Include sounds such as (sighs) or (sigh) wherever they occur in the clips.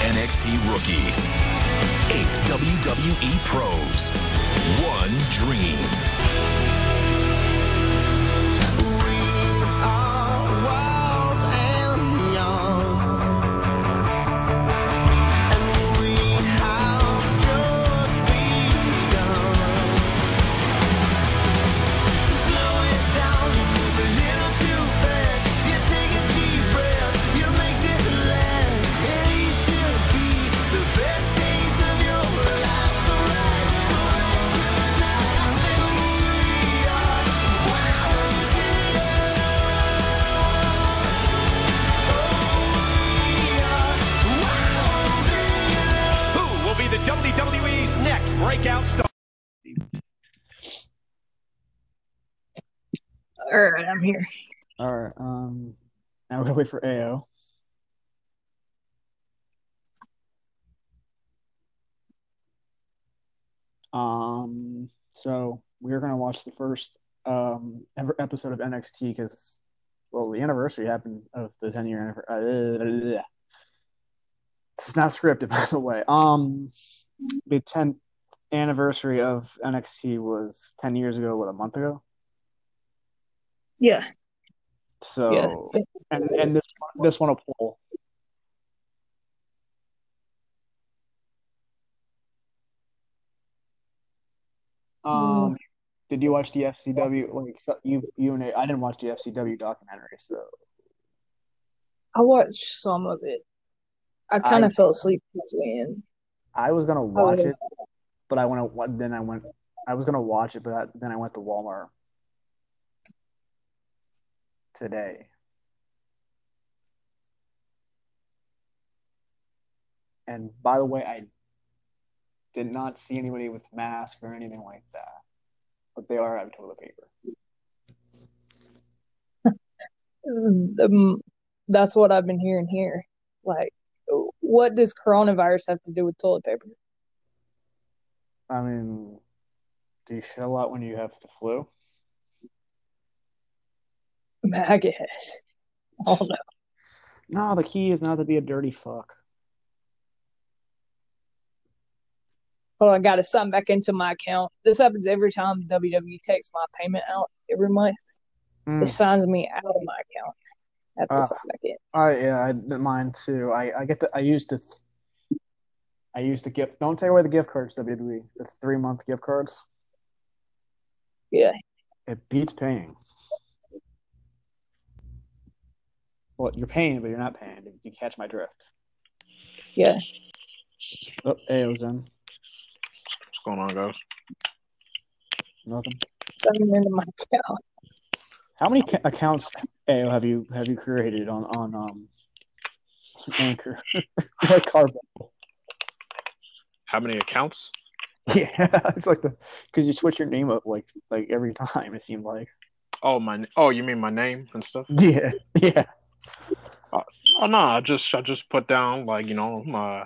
NXT rookies, eight WWE pros, one dream. Breakout star? All right, I'm here. All right. Um, now we're gonna wait for Ayo. Um, so we're gonna watch the first um ever episode of NXT because, well, the anniversary happened of the ten year anniversary. Uh, it's not scripted, (laughs) by the way. Um, the 10th anniversary of NXT was ten years ago. What a month ago. Yeah, So yeah. and and this this one will pull. Um, did you watch the FCW? Like so you, you and I didn't watch the FCW documentary, so I watched some of it. I kind of fell asleep towards the end. I was gonna watch yeah. it, but I went. to- Then I went. I was gonna watch it, but I, then I went to Walmart today. And by the way, I did not see anybody with mask or anything like that, but they are out of toilet paper. (laughs) Um, that's what I've been hearing here. Like, what does coronavirus have to do with toilet paper? I mean, do you shit a lot when you have the flu? I guess. Oh no. No, the key is not to be a dirty fuck. Well, I got to sign back into my account. This happens every time WWE takes my payment out every month. Mm. It signs me out of my account. I have to Ah. sign back in. I yeah, I mine too. I I get the I used the I used the gift. Don't take away the gift cards, WWE. The three month gift cards. Yeah. It beats paying. Well, you're paying, but you're not paying. If you catch my drift. Yeah. Oh, Ayo's in. What's going on, guys? Nothing. Signing into my account. How many ca- accounts Ayo have you have you created on on um Anchor? (laughs) like Carbon. How many accounts? (laughs) Yeah, it's like the because you switch your name up like like every time. It seemed like. Oh my! Oh, you mean my name and stuff? (laughs) Yeah, yeah. Oh no, I just I just put down like you know my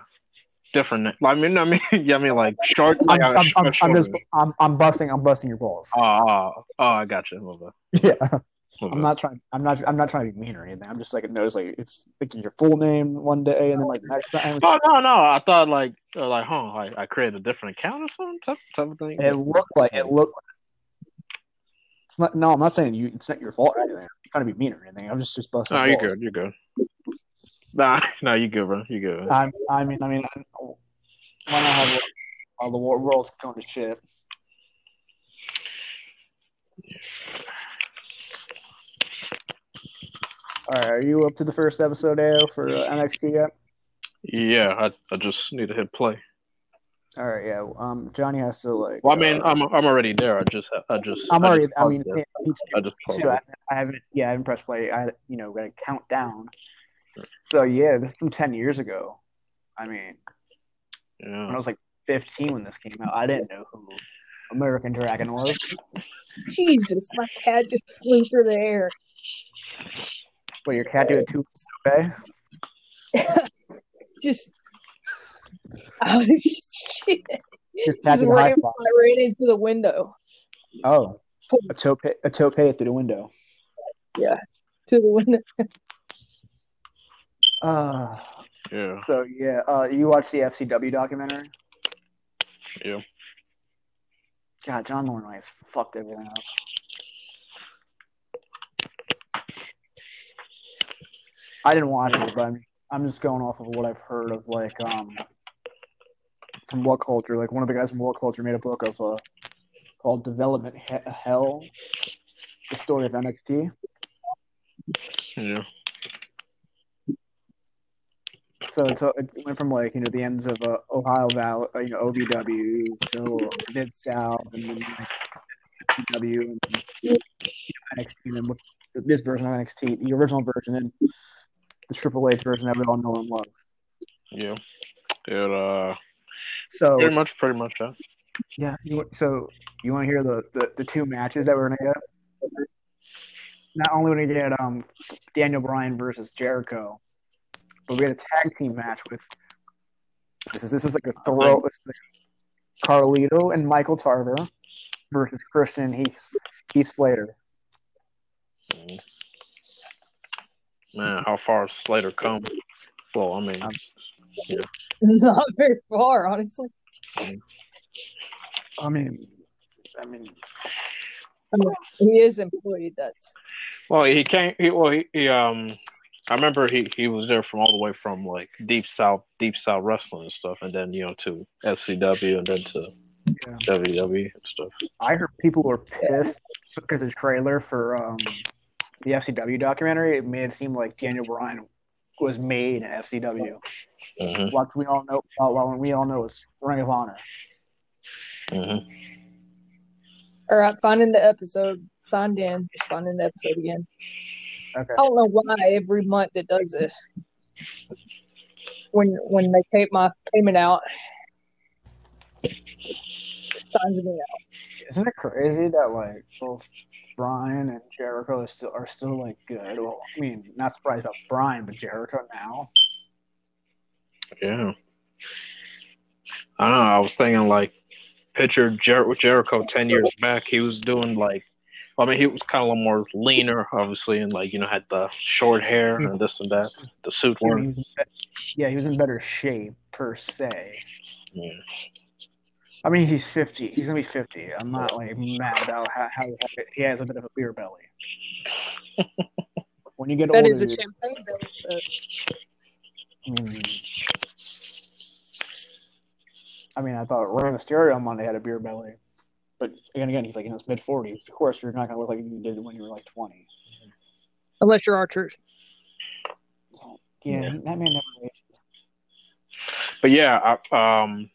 different. I mean, I mean, (laughs) yeah, I mean like short. I'm, Like, I'm, uh, I'm, I'm, just. I'm, I'm busting I'm busting your balls. Oh, oh, oh, I got you. Move it, yeah, I'm not trying. I'm not. I'm not trying to be mean or anything. I'm just like notice like it's thinking your full name one day and then like next time Oh no, no! I thought like uh, like huh, like I created a different account or something type, type of thing. it looked like it looked. Like, no, I'm not saying you. It's not your fault or anything. I'm trying to be mean or anything. I'm just just busting. No, you're balls. good. You're good. Nah, (laughs) no, you good, bro. You good. I'm, I mean, I mean, I- why not have all the wor- world's going to shit? All right, are you up to the first episode, Ayo, for uh, NXT yet? Yeah, I I just need to hit play. All right, yeah. Um, Johnny has to like. Well, I mean, uh, I'm I'm already there. I just I just I'm I already. just I mean, paused it. me too. I just Me too. I. I haven't. Yeah, I haven't pressed play. I, you know, got to count down. So yeah, this is from ten years ago. I mean, when I was like 15 when this came out, I didn't know who American Dragon was. Jesus, my cat just flew through the air. But your cat do it too, okay? (laughs) Just (laughs) oh (laughs) shit! Your cat Just did a high. I ran into the window. Oh, a tope, a tope through the window. Yeah, to the window. (laughs) Uh, Yeah, So yeah, uh, you watched the FCW documentary? yeah. God, John Laurinaitis has fucked everything up. I didn't watch it, but I'm, I'm just going off of what I've heard of, like, um, from What Culture. Like, one of the guys from What Culture made a book of, uh, called Development He- Hell, the story of NXT. Yeah. So, so it went from like you know the ends of uh, Ohio Valley, uh, you know OVW to Mid South, and then like PW and then, NXT, and then this version of NXT, the original version, and the Triple H version that we all know and love. Yeah. It uh So pretty much pretty much that. yeah, you, so you want to hear the, the the two matches that we're gonna get? Not only we're gonna get um Daniel Bryan versus Jericho, but we get a tag team match with this is this is like a throw this is like Carlito and Michael Tarver versus Christian Heath Heath Slater. Man, how far has Slater come? Well, I mean, Um, (laughs) Not very far, honestly. I mean, I mean, He is employed. That's well, he can't. He, well, he, he um, I remember he he was there from all the way from like deep south, deep south wrestling and stuff, and then you know to FCW and then to Yeah. WWE and stuff. I heard people were pissed because the trailer for um, the FCW documentary it made it seem like Daniel Bryan was made in FCW. hmm What we all know, while while we all know it's Ring of Honor. hmm all right. Finding the episode. Signed in. Just finding the episode again. Okay. I don't know why every month it does this. When when they take my payment out, signs me out. Isn't it crazy that like both Bryan and Jericho are still are still like good? Well, I mean, not surprised about Bryan, but Jericho now. Yeah. I don't know. I was thinking like picture Jer- Jericho ten years back. He was doing like, I mean, he was kind of more leaner, obviously, and like you know had the short hair and mm-hmm. this and that, the suit He wearing. was in be- yeah, he was in better shape per se. Yeah. I mean, he's fifty. He's gonna be fifty. I'm not like mad about how, how he has a bit of a beer belly. (laughs) when you get That older, is a you- champagne belly. So I mean, I mean, I thought Rey Mysterio on Monday had a beer belly, but again, again, he's like in his mid forties. Of course, you're not gonna look like you did when you were like twenty. unless you're R-Truth. Yeah, Yeah. that man never ages. But yeah, I, um,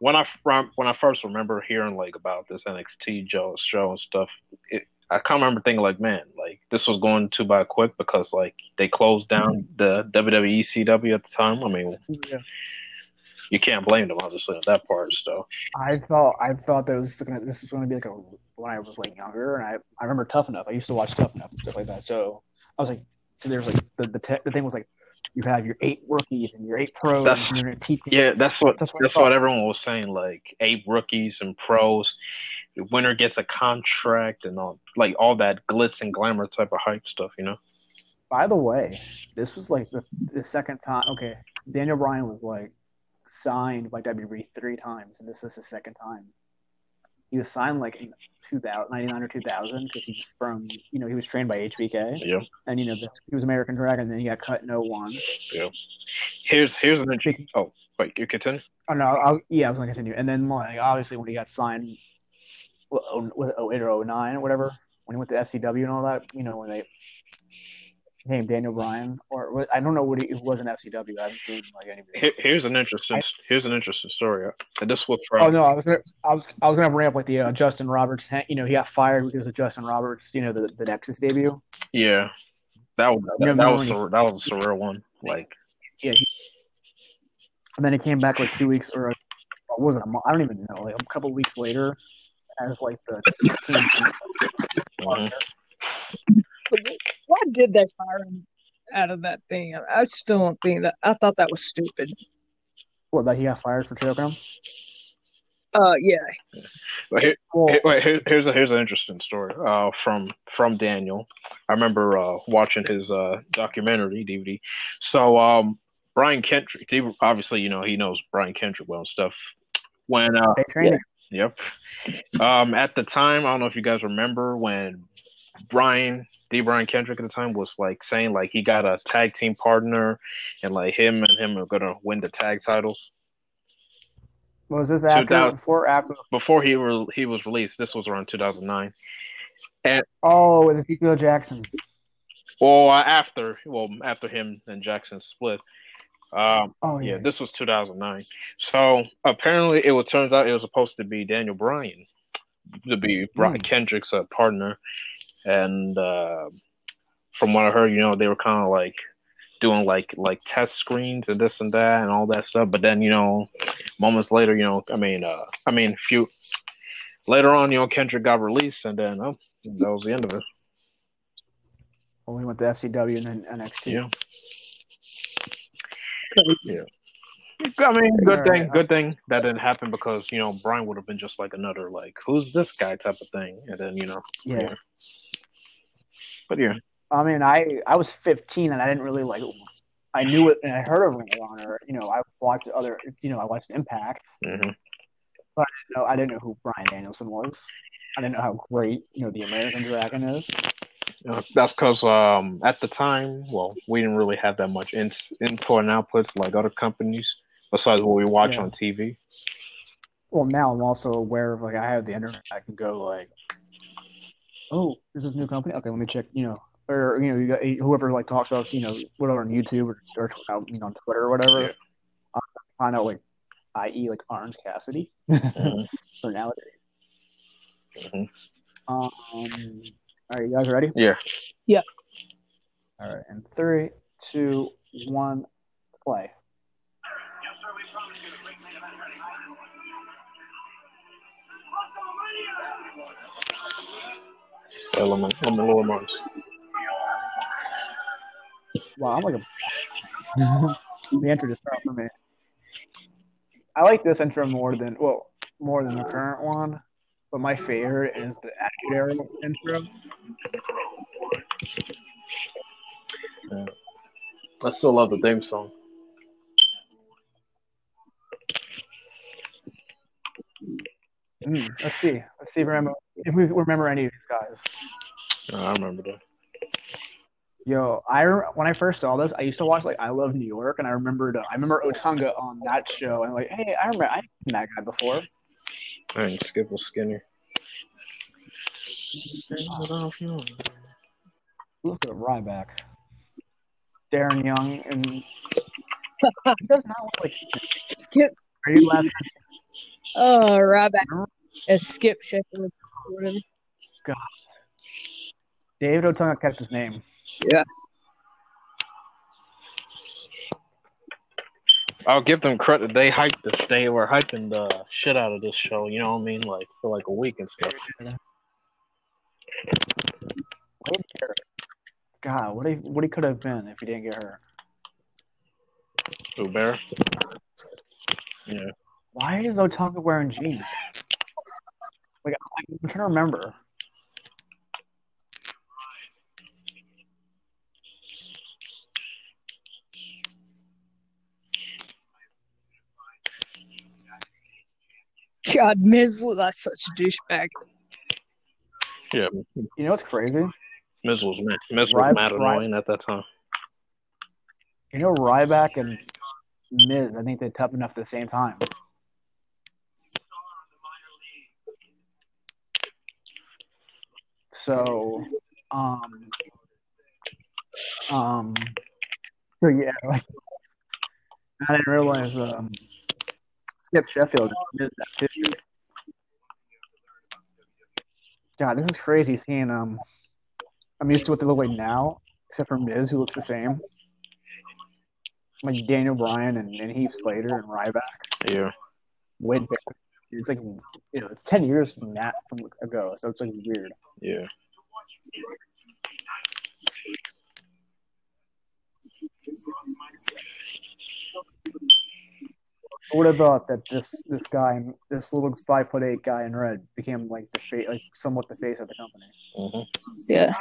when I when I first remember hearing like about this NXT Joe show and stuff, it, I kind of remember thinking like, man, like this was going too by quick because like they closed down mm-hmm. the WWE CW at the time. I mean, Yeah. you can't blame them obviously on that part. So I thought I thought that was gonna this was gonna be like a when I was like younger, and I I remember Tough Enough. I used to watch Tough Enough and stuff like that. So I was like, there's like the the, te- the thing was like you have your eight rookies and your eight pros. That's- yeah, that's what That's that's what I what, everyone was saying. Like eight rookies and pros, the winner gets a contract and all like all that glitz and glamour type of hype stuff. You know. By the way, this was like the, the second time. Okay, Daniel Bryan was like signed by WWE three times, and this is the second time. He was signed like in 2000, 99 or 2000 because he's from, you know, he was trained by HBK. Yeah. And, you know, he was American Dragon, and then he got cut in 01. Here's here's an interesting. Oh wait, you continue. Oh, no, I'll, yeah, I was going to continue. And then, like, obviously, when he got signed, what, oh, oh, 08 or 09 or whatever, when he went to FCW and all that, you know, when they became Daniel Bryan, or I don't know what he it was in FCW. I haven't seen, like, anybody. Here's an interesting here's an interesting story. And this was from Oh no, I was gonna, I was I was gonna up like the uh, Justin Roberts. You know, he got fired because of Justin Roberts. You know, the the Nexus debut. yeah. That was that, Remember was a, that was a surreal one. Like Yeah, he, and then he came back like two weeks or what was it? A month? I don't even know. Like a couple weeks later, as like the team. mhm. Why did they fire him out of that thing? I still don't think that. I thought that was stupid. What that he got fired for choking him? Uh, yeah. But here, Well, here- wait, here, here's a here's an interesting story. Uh, from from Daniel. I remember uh watching his uh documentary DVD. So um, Brian Kendrick. He, obviously, you know he knows Brian Kendrick well and stuff. When uh, They trained him. Yep. Um, at the time, I don't know if you guys remember when Brian, D. Brian Kendrick at the time was like saying like he got a tag team partner and like him and him are gonna win the tag titles Was this after 2000. before after? before he re- he was released. This was around 2009. And Oh, with Ezekiel Jackson. Well, uh, after well after him and Jackson split. Um, Oh yeah, yeah. this was 2009. So apparently, it was turns out it was supposed to be Daniel Bryan to be Brian Hmm. Kendrick's uh, partner, and uh, from what I heard, you know, they were kind of like doing like like test screens and this and that and all that stuff. But then, you know, moments later, you know, I mean, uh, I mean, few later on, you know, Kendrick got released, and then oh, that was the end of it. Well, we went to FCW and then NXT. Yeah. Yeah. I mean, good All thing, right. good thing that didn't happen because you know Bryan would have been just like another like who's this guy type of thing, and then you know, Yeah. yeah. But yeah, I mean, I I was 15 and I didn't really like. I knew it and I heard of Ring of Honor. You know, I watched other. You know, I watched Impact. hmm No, I didn't know I didn't know who Bryan Danielson was. I didn't know how great you know the American Dragon is. Uh, that's because um at the time, well, we didn't really have that much in- input and outputs like other companies besides what we watch Yeah. on TV. Well, now I'm also aware of like I have the internet. I can go like, oh, this is a new company. Okay, let me check. You know, or you know, you got whoever like talks about you know whatever on YouTube or, or you know on Twitter or whatever. Yeah. Uh, find out like, i.e. like Orange Cassidy Mhm. (laughs) for nowadays. Mhm. Um, all right, you guys ready? Yeah. Yeah. All right, and three, two, one, play. Element, element, lower months. Wow, I'm like a (laughs) the intro just started for me. I like this intro more than well, more than the current one, but my favorite is the Era intro. I still love the theme song. Mm, let's see, let's see. Remember if we remember any of these guys. I remember that. Yo, I when I first saw this, I used to watch like I Love New York, and I remembered uh, I remember Otunga on that show, and like, hey, I remember I've seen that guy before. Dang, Skip was skinny. Look at Ryback, Darren Young, and does not look like. Skip. Are you laughing? Oh, right back. As Skip Sheffield. God. David Otunga kept his name. Yeah. I'll give them credit. They hyped this. They were hyping the shit out of this show. You know what I mean? Like for like a week and stuff. God, what he what he could have been if he didn't get hurt. Who Bear? Yeah. Why is Otunga wearing jeans? Like I'm trying to remember. God, Miz that's such a douchebag. Yeah. You know what's crazy? Miz was mad. Miz was mad right. annoying at that time. You know Ryback and Miz. I think they're tough enough at the same time. So, um, um, so yeah, like, I didn't realize um, Skip Sheffield did that too. God, this is crazy seeing um. I'm used to what they look like now, except for Miz, who looks the same. Like Daniel Bryan and, and Heath Slater and Ryback. Yeah. Wade Barrett. It's like you know, it's ten years from that from ago, so it's like weird. Yeah. I would have thought that this this guy, this little five foot eight guy in red, became like the face, like somewhat the face of the company. hmm Yeah.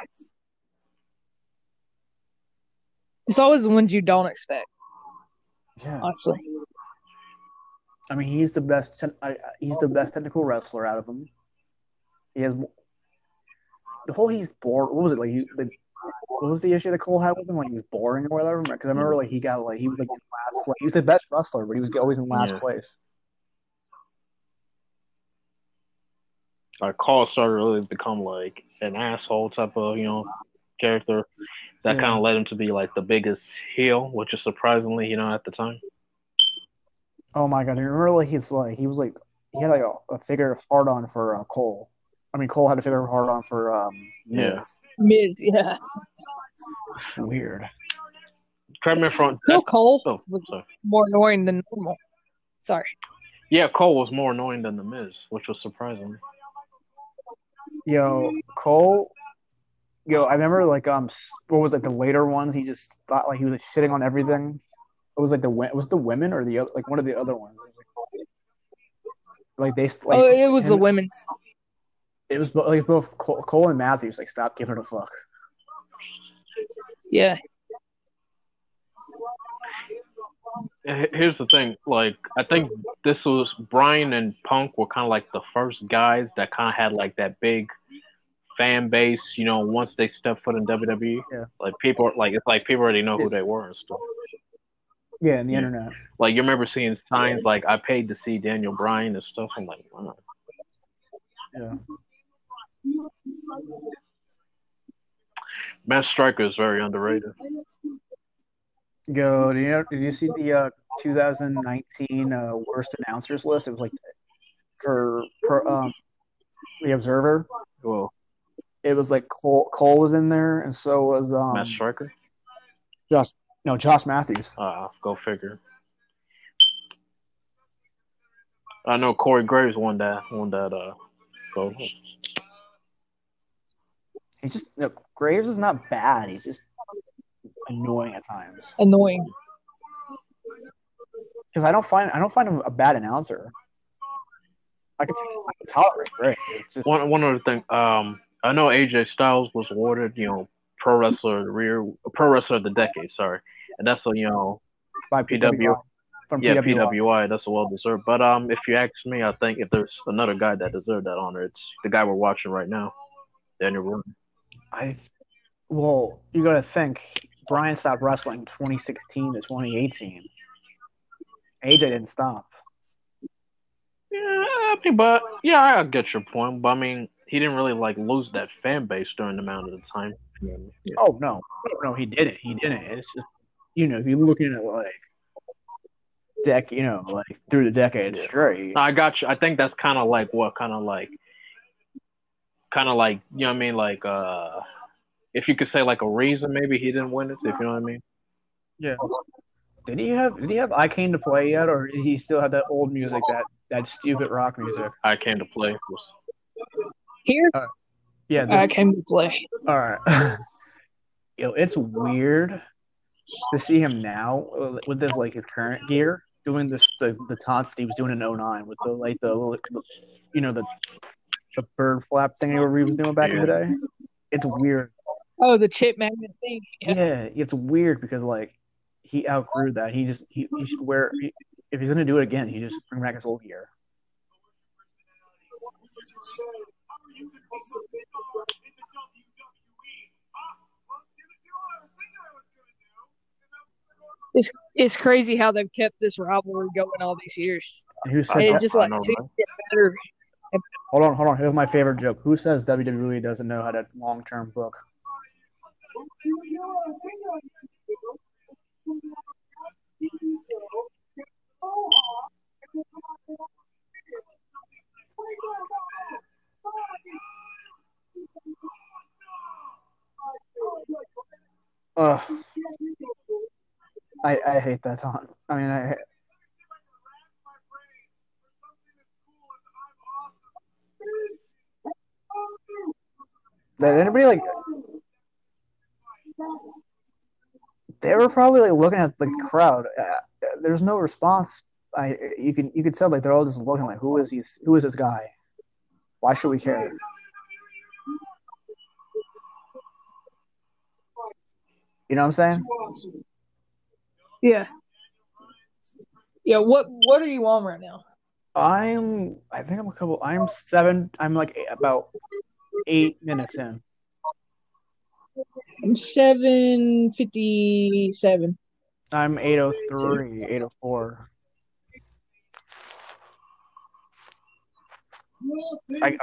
It's always the ones you don't expect. Yeah, honestly. I mean, he's the best. ten- I- I- He's the oh. best technical wrestler out of them. He has the whole. He's bored. What was it like? He, the, what was the issue that Cole had with him? Like he was boring or whatever. Because I remember like he got like he was like in last place. He was the best wrestler, but he was always in last Yeah. place. Like Cole started to really become like an asshole type of you know character. That Yeah. kind of led him to be like the biggest heel, which is surprisingly you know at the time. Oh my god! I remember like he's like he was like he had like a, a figure hard on for uh, Cole. I mean, Cole had a figure hard on for um. Yeah. Miz. Miz, yeah. Weird. Correct me if I'm wrong. Bill Cole Oh, was sorry. more annoying than normal. Sorry. Yeah, Cole was more annoying than the Miz, which was surprising. Yo, Cole. Yo, I remember like um, what was like the later ones? He just thought like he was like, sitting on everything. It was like the wo- it was the women or the other like one of the other ones. Like they like oh, it was the women's. It was like both Cole, Cole and Matthews like stop giving a fuck. Yeah. Here's the thing, like I think this was Bryan and Punk were kind of like the first guys that kind of had like that big fan base. You know, once they stepped foot in WWE, Yeah. like people like it's like people already know who they were and stuff. Yeah, and the Yeah. internet. Like you remember seeing signs like I paid to see Daniel Bryan and stuff. I'm like, wow. Yeah. Matt Striker is very underrated. Go. Did you know, did you see the uh, 2019 uh, worst announcers list? It was like for for um the Observer. Well, It was like Cole Cole was in there, and so was um Matt Striker. Josh no Josh Matthews. Uh, go figure. I know Corey Graves won that won that uh gold. He's just no, Graves is not bad. He's just annoying at times. Annoying. Because I don't find I don't find him a bad announcer. I can, I can tolerate Graves. It's just, One one other thing, um, I know AJ Styles was awarded, you know, pro wrestler of the rear, pro wrestler of the decade. Sorry, and that's a you know, by PW. from yeah, PWI. PWI. That's a well deserved. But um, if you ask me, I think if there's another guy that deserved that honor, it's the guy we're watching right now, Daniel Bryan. I well, you got to think. Bryan stopped wrestling 2016 to 2018. AJ didn't stop. Yeah, I mean, but yeah, I get your point. But I mean, he didn't really like lose that fan base during the amount of the time. Yeah. Oh no, no, he didn't. He didn't. It's just you know, if you're looking at like deck, you know, like through the decade Yeah. straight. I got you. I think that's kind of like what kind of like, kind of like you know what I mean, like uh, if you could say like a reason maybe he didn't win it, if you know what I mean. Yeah. Did he have Did he have I Came to Play yet, or did he still have that old music, that that stupid rock music? I came to play. Was, Here, Yeah. I came to play. all right. (laughs) Yo, it's weird to see him now uh, with this like his current gear doing this the the taunts that he was doing in 09 with the like the, little- you know the the bird flap thing he was doing back in the day. It's weird. Oh, the chip magnet thing. Yeah. Yeah, it's weird because like he outgrew that. He just he, he should wear he, if he's gonna do it again, he just bring back his old gear. It's it's crazy how they've kept this rivalry going all these years. And who said And know- just like know, right? better. hold on, hold on. Here's my favorite joke. Who says WWE doesn't know how to long term book? (laughs) Ugh. I I hate that taunt. I mean, I did anybody like? They were probably like looking at the crowd. Uh, there's no response. I you can you could tell like they're all just looking like who is he? Who is this guy? Why should we care? You know what I'm saying? Yeah. Yeah, what what are you on right now? I'm. I think I'm a couple. I'm seven. I'm like eight- about eight minutes in. I'm seven fifty seven. I'm 803, 804. I,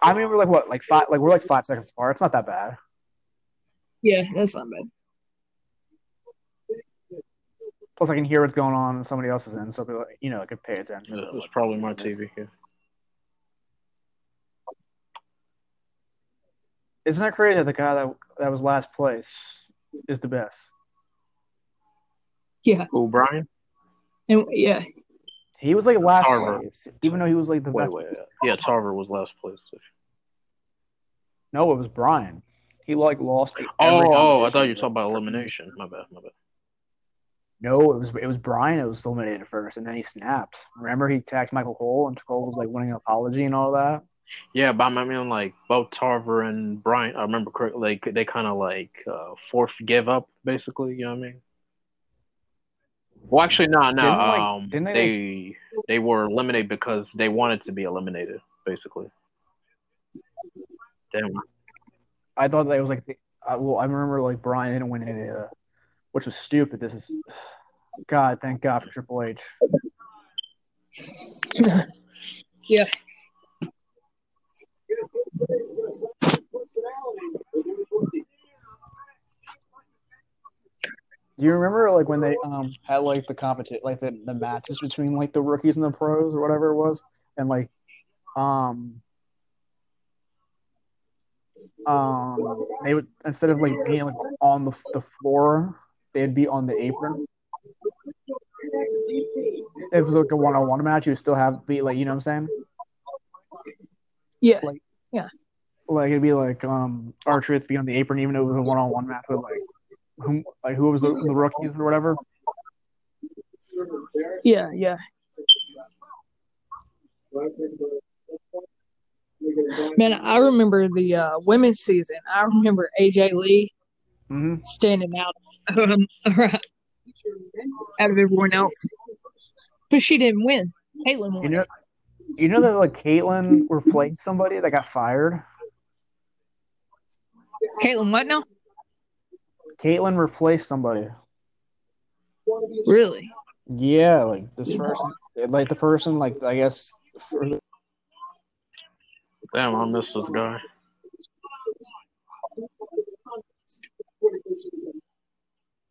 I mean, we're like what, like five, like we're like five seconds apart. It's not that bad. Yeah, that's not bad. Plus, I can hear what's going on. and Somebody else is in, so people, you know, I could pay attention. It was probably my TV. Yeah. Isn't that crazy that the guy that that was last place is the best? Yeah, Who, Bryan? and yeah, He was like last Tarver. place, even though he was like the Wait, best. wait. Yeah, Tarver was last place. No, it was Bryan. He like lost. Oh, every Oh, oh, I thought you were talking about elimination. My bad, my bad. No, it was it was Bryan that was eliminated first, and then he snapped. Remember, he attacked Michael Cole, and Cole was like winning an apology and all that. Yeah, but I mean, like both Tarver and Bryan, I remember correctly. They they kind of like uh, force give up, basically. You know what I mean? Well, actually, no, no. Didn't, like- um, didn't they, they they were eliminated because they wanted to be eliminated, basically. Damn. I thought that was like, the, uh, well, I remember like Bryan didn't win any, uh, which was stupid. This is, God, thank God for Triple H. yeah. Do you remember like when they um had like the competition, like the, the matches between like the rookies and the pros or whatever it was, and like um um they would instead of like being like on the the floor, they'd be on the apron. If it was like a one on one match, you would still have be like you know what I'm saying. Yeah. Like- Yeah. Like it'd be like um Archer would be on the apron even though it was a one on one match with like who like who was the, the rookies or whatever. Yeah, yeah. Man, I remember the uh, women's season. I remember AJ Lee hmm standing out um, (laughs) out of everyone else, but she didn't win. Kaitlyn won. You know, you know that like Kaitlyn replaced somebody that got fired. Kaitlyn, what now? Kaitlyn replaced somebody. Really? Yeah, like this person, like the person, like I guess. For, Damn, I miss this guy.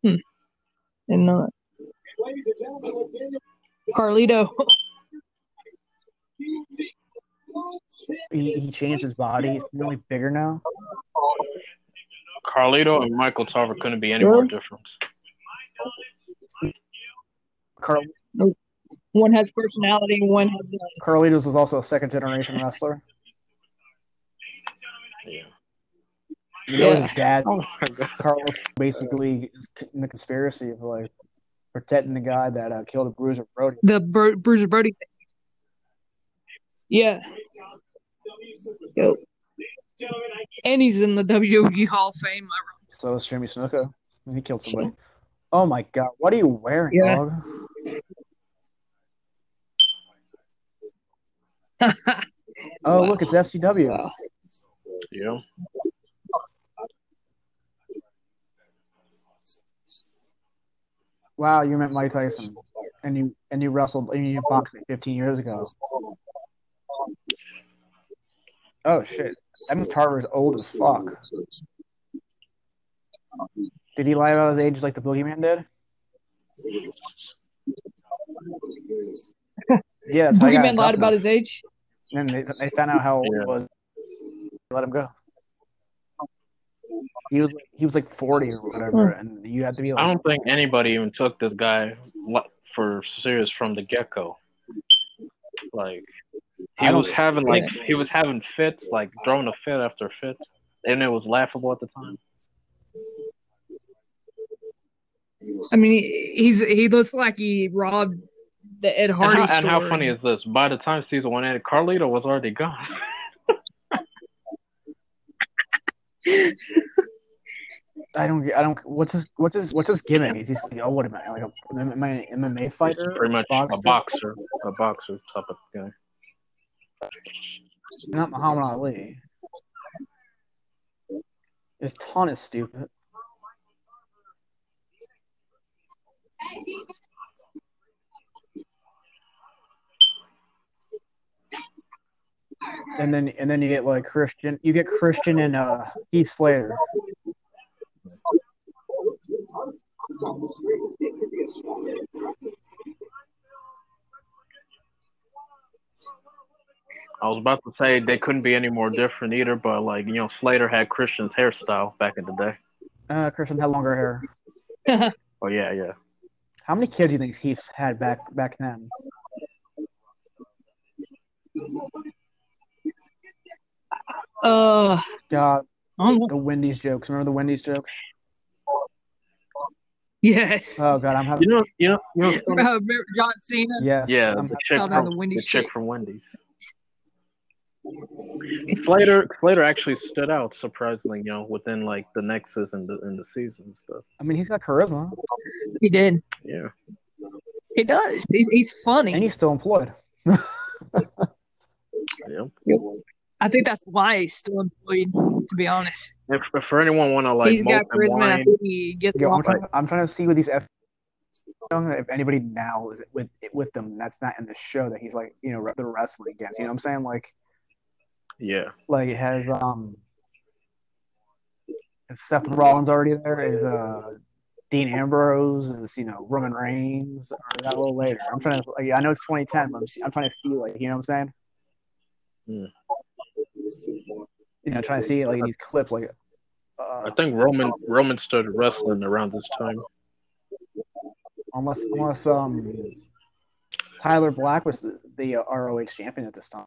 Hmm. And not Carlito. he, he changed his body. He's really bigger now. Carlito and Michael Tarver couldn't be any more different. Carl One has personality, one has none. Carlitos was also a second generation wrestler. Yeah. You know Yeah. his dad, Oh. Carlos, basically is in the conspiracy of like protecting the guy that uh, killed Bruiser Brody. The Bru- Bruiser Brody thing. Yeah. Yep. And he's in the WWE Hall of Fame. So is Jimmy Snuka. He killed somebody. Oh my god, what are you wearing, Yeah. dog? (laughs) Oh, Wow. look, it's FCW. Wow. Yeah. Wow, you met Mike Tyson, and you and you wrestled and you boxed me 15 years ago. Oh shit, that means Tarver's old as fuck. Did he lie about his age like the Boogeyman did? Yeah, that's how he got Boogeyman lied tough about enough. his age. And they, they found out how old Yeah. he was. Let him go. He was like, he was like 40 or whatever, hmm. and you had to be Like, I don't think anybody even took this guy for serious from the get go. Like he was having like he was having fits, like throwing a fit after a fit, and it was laughable at the time. I mean, he, he's he looks like he robbed the Ed And Hardy how, store. and how funny is this? By the time season one ended, Carlito was already gone. (laughs) I don't. get- I don't. What's his? What's his? What's his gimmick? Is he? like, Oh, what am I? Like a MMA, MMA fighter? Pretty much Boxer? a boxer, a boxer type of guy. Not Muhammad Ali. His ton is stupid. And then and then you get like Christian. You get Christian and uh Heath Slater. I was about to say they couldn't be any more different either, but like you know, Slater had Christian's hairstyle back in the day. Uh, Christian had longer hair. (laughs) Oh yeah, yeah. How many kids do you think Heath had back back then? Uh, God, I don't the Wendy's jokes. Remember the Wendy's jokes? yes. Oh God, I'm having You know, you know, you know. Uh, remember John Cena? yes. Yeah, I'm the chick, Oh, from, the the, Wendy's chick chick. from Wendy's. Slater, Slater actually stood out surprisingly, you know, within like the Nexus and the in the season and stuff. I mean, he's got charisma, He did. Yeah, He does. He's, he's funny. and he's still employed. (laughs) yeah. I think that's why he's still employed. To be honest, If, if for anyone want to like he's got mope charisma. and I whine, think he gets Yo, I'm trying, I'm trying to see with these F. If anybody now is with with them, that's not in the show that he's like, you know, they're wrestling against. You know what I'm saying? Like, yeah, like it has um, is Seth Rollins already there? Is uh, Dean Ambrose? Is you know Roman Reigns? Or that a little later? I'm trying to. Like, I know it's 2010, but I'm, I'm trying to see like, you know what I'm saying? Hmm. You know, trying to see like these clip like. Uh, I think Roman Roman started wrestling around this time. unless unless um Tyler Black was the, the uh, ROH champion at this time.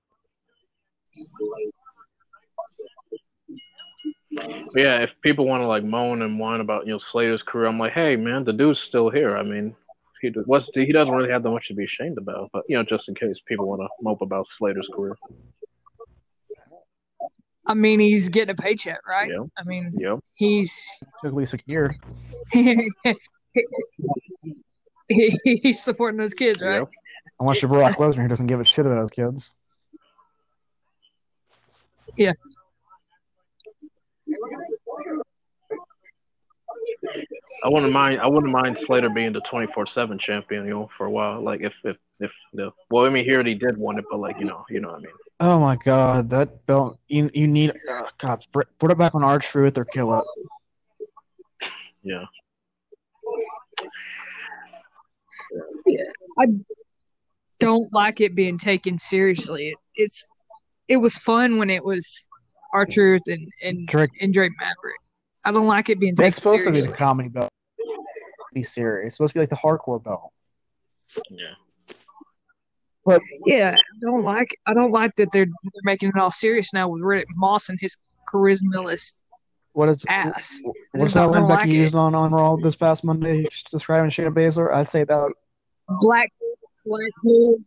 Yeah, if people want to like moan and whine about you know Slater's career, I'm like, hey man, the dude's still here. I mean, he what's he doesn't really have that much to be ashamed about. But you know, just in case people want to mope about Slater's career. I mean, he's getting a paycheck, right? Yeah. I mean, Yep. he's Took Lisa Gear. (laughs) he's supporting those kids, right? Yep. Unless you're Brock Lesnar, who doesn't give a shit about his kids. Yeah. I wouldn't mind. I wouldn't mind Slater being the twenty four seven champion, you know, for a while. Like if if if the well, I mean, he already did want it, but like you know, you know what I mean. Oh my god, that belt! You, you need oh God, put put it back on R-Truth or kill it. Yeah. Yeah. I don't like it being taken seriously. It, it's it was fun when it was R-Truth and and Drake, and Drake Maverick. I don't like it being taken it's supposed to be seriously. the comedy belt. Be serious. It's supposed to be like the hardcore belt. Yeah. Yeah, I don't like I don't like that they're they're making it all serious now with Riddick Moss and his charismaless What is ass. I what's that don't line like Becky used on on Raw this past Monday describing Shayna Baszler? I'd say that Black black hole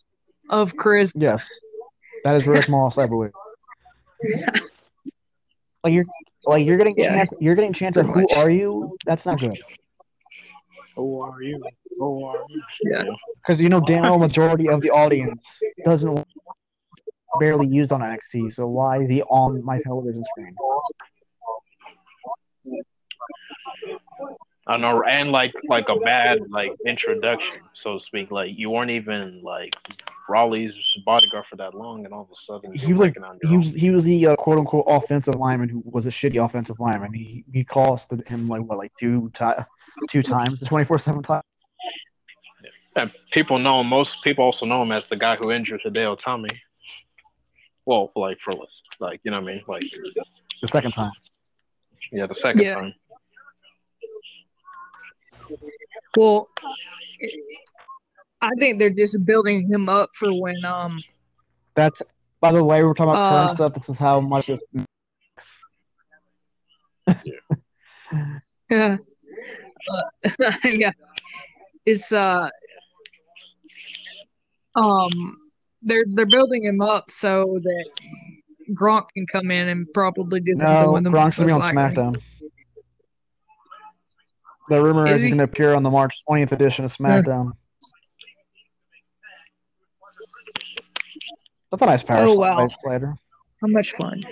of charisma. yes, that is Rick Moss, I believe. (laughs) Like you're like you're getting Yeah. chance, you're getting chance of who much. are you? That's not good. Who are you? Who? Yeah. Because you know damn well majority of the audience doesn't barely used on NXT, so why is he on my television screen? I know, and like like a bad like introduction, so to speak. Like you weren't even like Rawley's bodyguard for that long, and all of a sudden He was like on he was he was the uh, quote unquote offensive lineman who was a shitty offensive lineman. He he costed him like what like two ti- two times, twenty four seven times. And people know him. Most people also know him as the guy who injured Hideo Itami. Well, for like for like you know what I mean, like The second time. yeah, the second Yeah. time. Well, I think they're just building him up for when um That's by the way, we're talking about Uh, current stuff. This is how much it, yeah (laughs) uh, (laughs) yeah it's uh um they're they're building him up so that Gronk can come in and probably do something no with him. Gronk's gonna be on likely. SmackDown. The rumor Is is he's he? to appear on the March 20th edition of SmackDown. That's a nice power Oh, wow. slider. How much fun?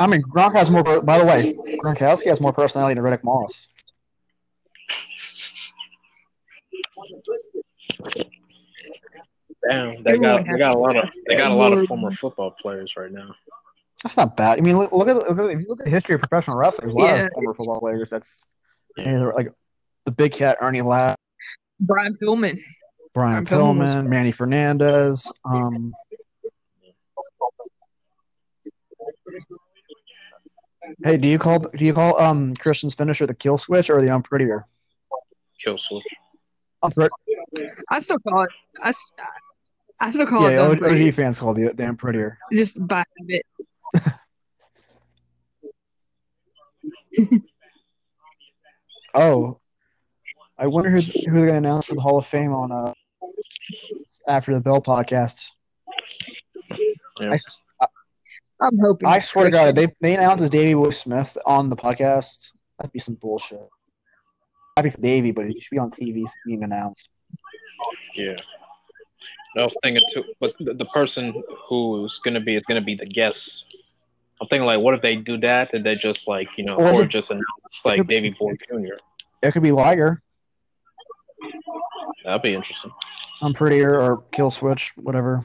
I mean, Gronk has more. By the way, Gronkowski has more personality than Riddick Moss. Damn, they Everyone got they got a lot of they got a lot of former football players right now. That's not bad. I mean, look, look at, look if you look at the history of professional wrestlers. A lot Yeah. of former football players. That's like the Big Cat, Ernie Ladd, Brian Pillman. Brian Brian Pillman was- Manny Fernandez. Um, hey, do you call do you call um Christian's finisher the kill switch or the unprettier? Kill switch. Unpret- I still call it. I still call yeah, it OG unpretty, fans call the the unprettier. just by habit. (laughs) Oh, I wonder who who they're gonna announce for the Hall of Fame on uh after the Bell podcast. I'm hoping. I swear to God, Christian- they they announced as Davey Boy Smith on the podcast. That'd be some bullshit. Happy for Davey, but he should be on TV being announced. Yeah. I was thinking too, but the, the person who's gonna be is gonna be the guest. I'm thinking like, what if they do that and they just like you know, Or or it- just announce like Davey Boy Jr. It could be Liger, That'd be interesting. Unprettier, or Kill Switch, whatever.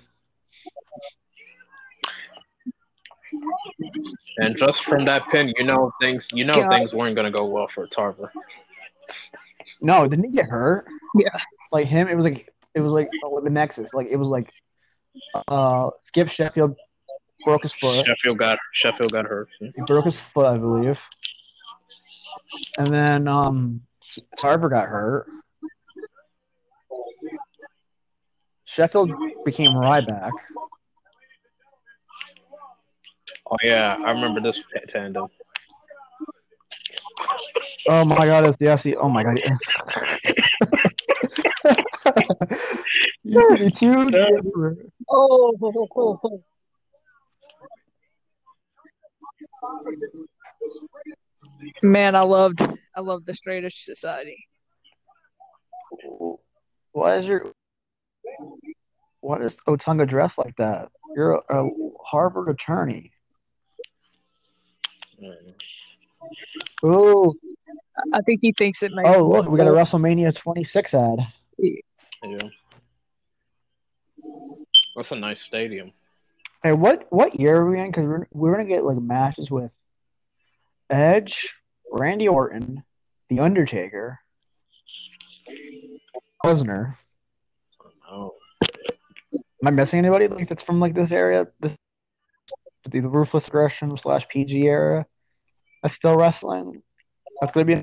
And just from that pin, you know things you know God. things weren't gonna go well for Tarver. No, didn't he get hurt? Yeah. Like him, it was like it was like oh, the Nexus. Like it was like uh Skip Sheffield broke his foot. Sheffield got Sheffield got hurt. He broke his foot, I believe. And then um Tarver got hurt. Sheffield became Ryback. Oh yeah, I remember this tandem. Oh my god, it's Jesse. Oh my god. You're the. Oh, ho, ho, ho. man, I loved, I loved the Straight Edge Society. Why is your why does Otunga dress like that? You're a, a Harvard attorney. Mm. Ooh. I think he thinks it makes. Oh look, we got a WrestleMania 26 ad. Yeah. That's a nice stadium. Hey, what what year are we in? Because we're we're gonna get like matches with Edge, Randy Orton, The Undertaker, Lesnar. Oh, Am I missing anybody like that's from like this area? This the ruthless aggression slash PG era. That's still wrestling. That's gonna be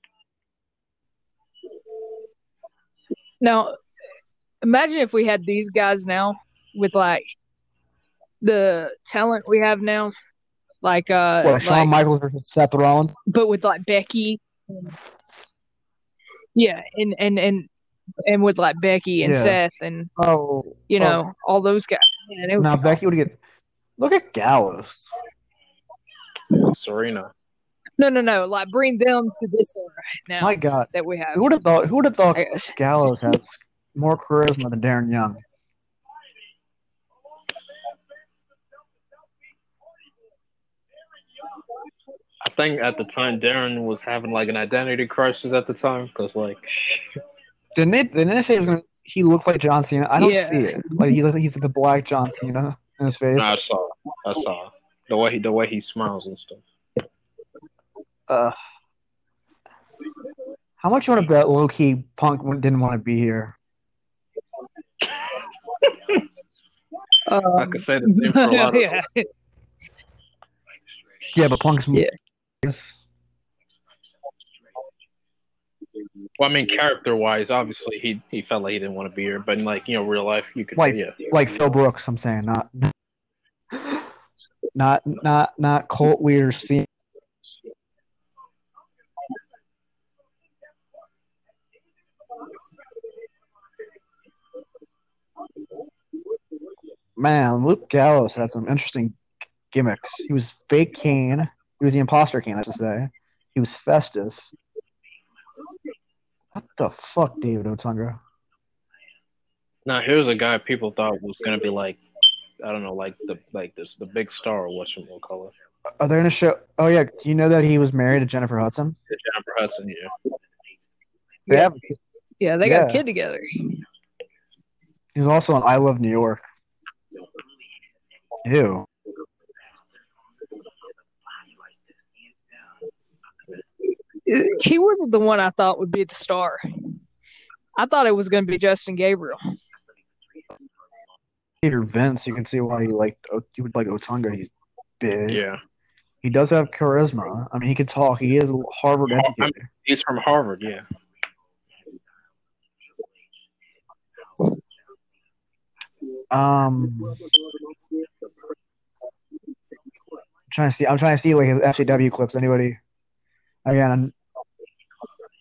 Now, imagine if we had these guys now with like the talent we have now, like uh, what, Shawn like, Michaels versus Seth Rollins. but with like Becky. Yeah, and and and and with like Becky and Yeah. Seth and Oh, you oh. know all those guys. Man, now be Becky would get. Look at Gallows. Serena. No, no, no. Like bring them to this era now My God, that we have. who would have thought? Who would have thought I guess. Gallows has more charisma than Darren Young? I think at the time Darren was having like an identity crisis at the time because like (laughs) Didn't they? Didn't they say he, was gonna, he looked like John Cena? I don't Yeah. see it. Like he, he's like the black John Cena in his face. I saw I saw the way he the way he smiles and stuff. Uh, how much you want to bet low key Punk didn't want to be here? (laughs) I Um, could say the same for a lot of (laughs) yeah. Yeah, but Punk's Yeah. Well, I mean, character wise, obviously he he felt like he didn't want to be here, but in like you know real life, you could Like- yeah. like Phil Brooks. I'm saying not, not, not, not Colt Weir. See, man, Luke Gallows had some interesting gimmicks. He was fake Kane. He was the imposter Kane, I should say. He was Festus. What the fuck, David Otunga. Now here's a guy people thought was gonna be like, I don't know, like the like this the big star or what you call it, Are they gonna show? Oh yeah, you know that he was married to Jennifer Hudson? the Jennifer Hudson. Yeah, They have. Yeah, they got Yeah. a kid together. He's also on I Love New York. Ew. He wasn't the one I thought would be the star. I thought it was going to be Justin Gabriel. Peter Vince, you can see why he liked you would like Otunga. He's big. yeah. He does have charisma. I mean, he can talk. He is a Harvard educated. He's from Harvard. Yeah. Um, I'm trying to see. I'm trying to see like his FCW clips. Anybody? Again, I'm,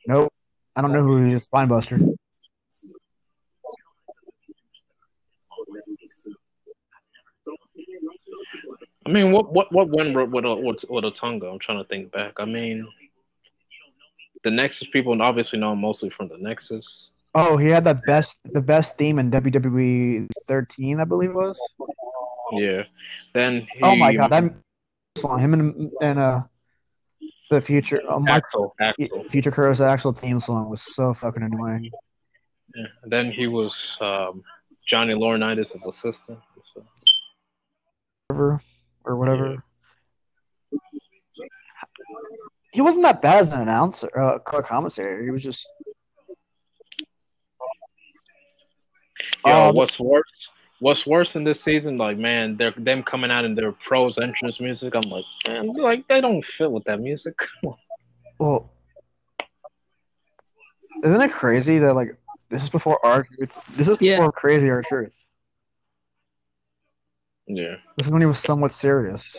nope. I don't know who he is. Spinebuster. I mean, what what what went with with with, with Otunga? I'm trying to think back. I mean, the Nexus people obviously know him mostly from the Nexus. Oh, he had the best the best theme in WWE 13, I believe it was. Yeah. Then he, Oh my god, that song, him and and uh the future oh my Axel, future Curtis Axel theme song was so fucking annoying. Yeah. Then he was um, Johnny Laurinaitis' assistant. So, or whatever. He wasn't that bad as an announcer, uh, commentator. He was just. Yo, Um, what's worse? What's worse in this season? Like, man, they're them coming out in their pros entrance music. I'm like, man, like they don't fit with that music. (laughs) Well, isn't it crazy that like this is before our this is Yeah. before crazy R-Truth. yeah. This is when he was somewhat serious.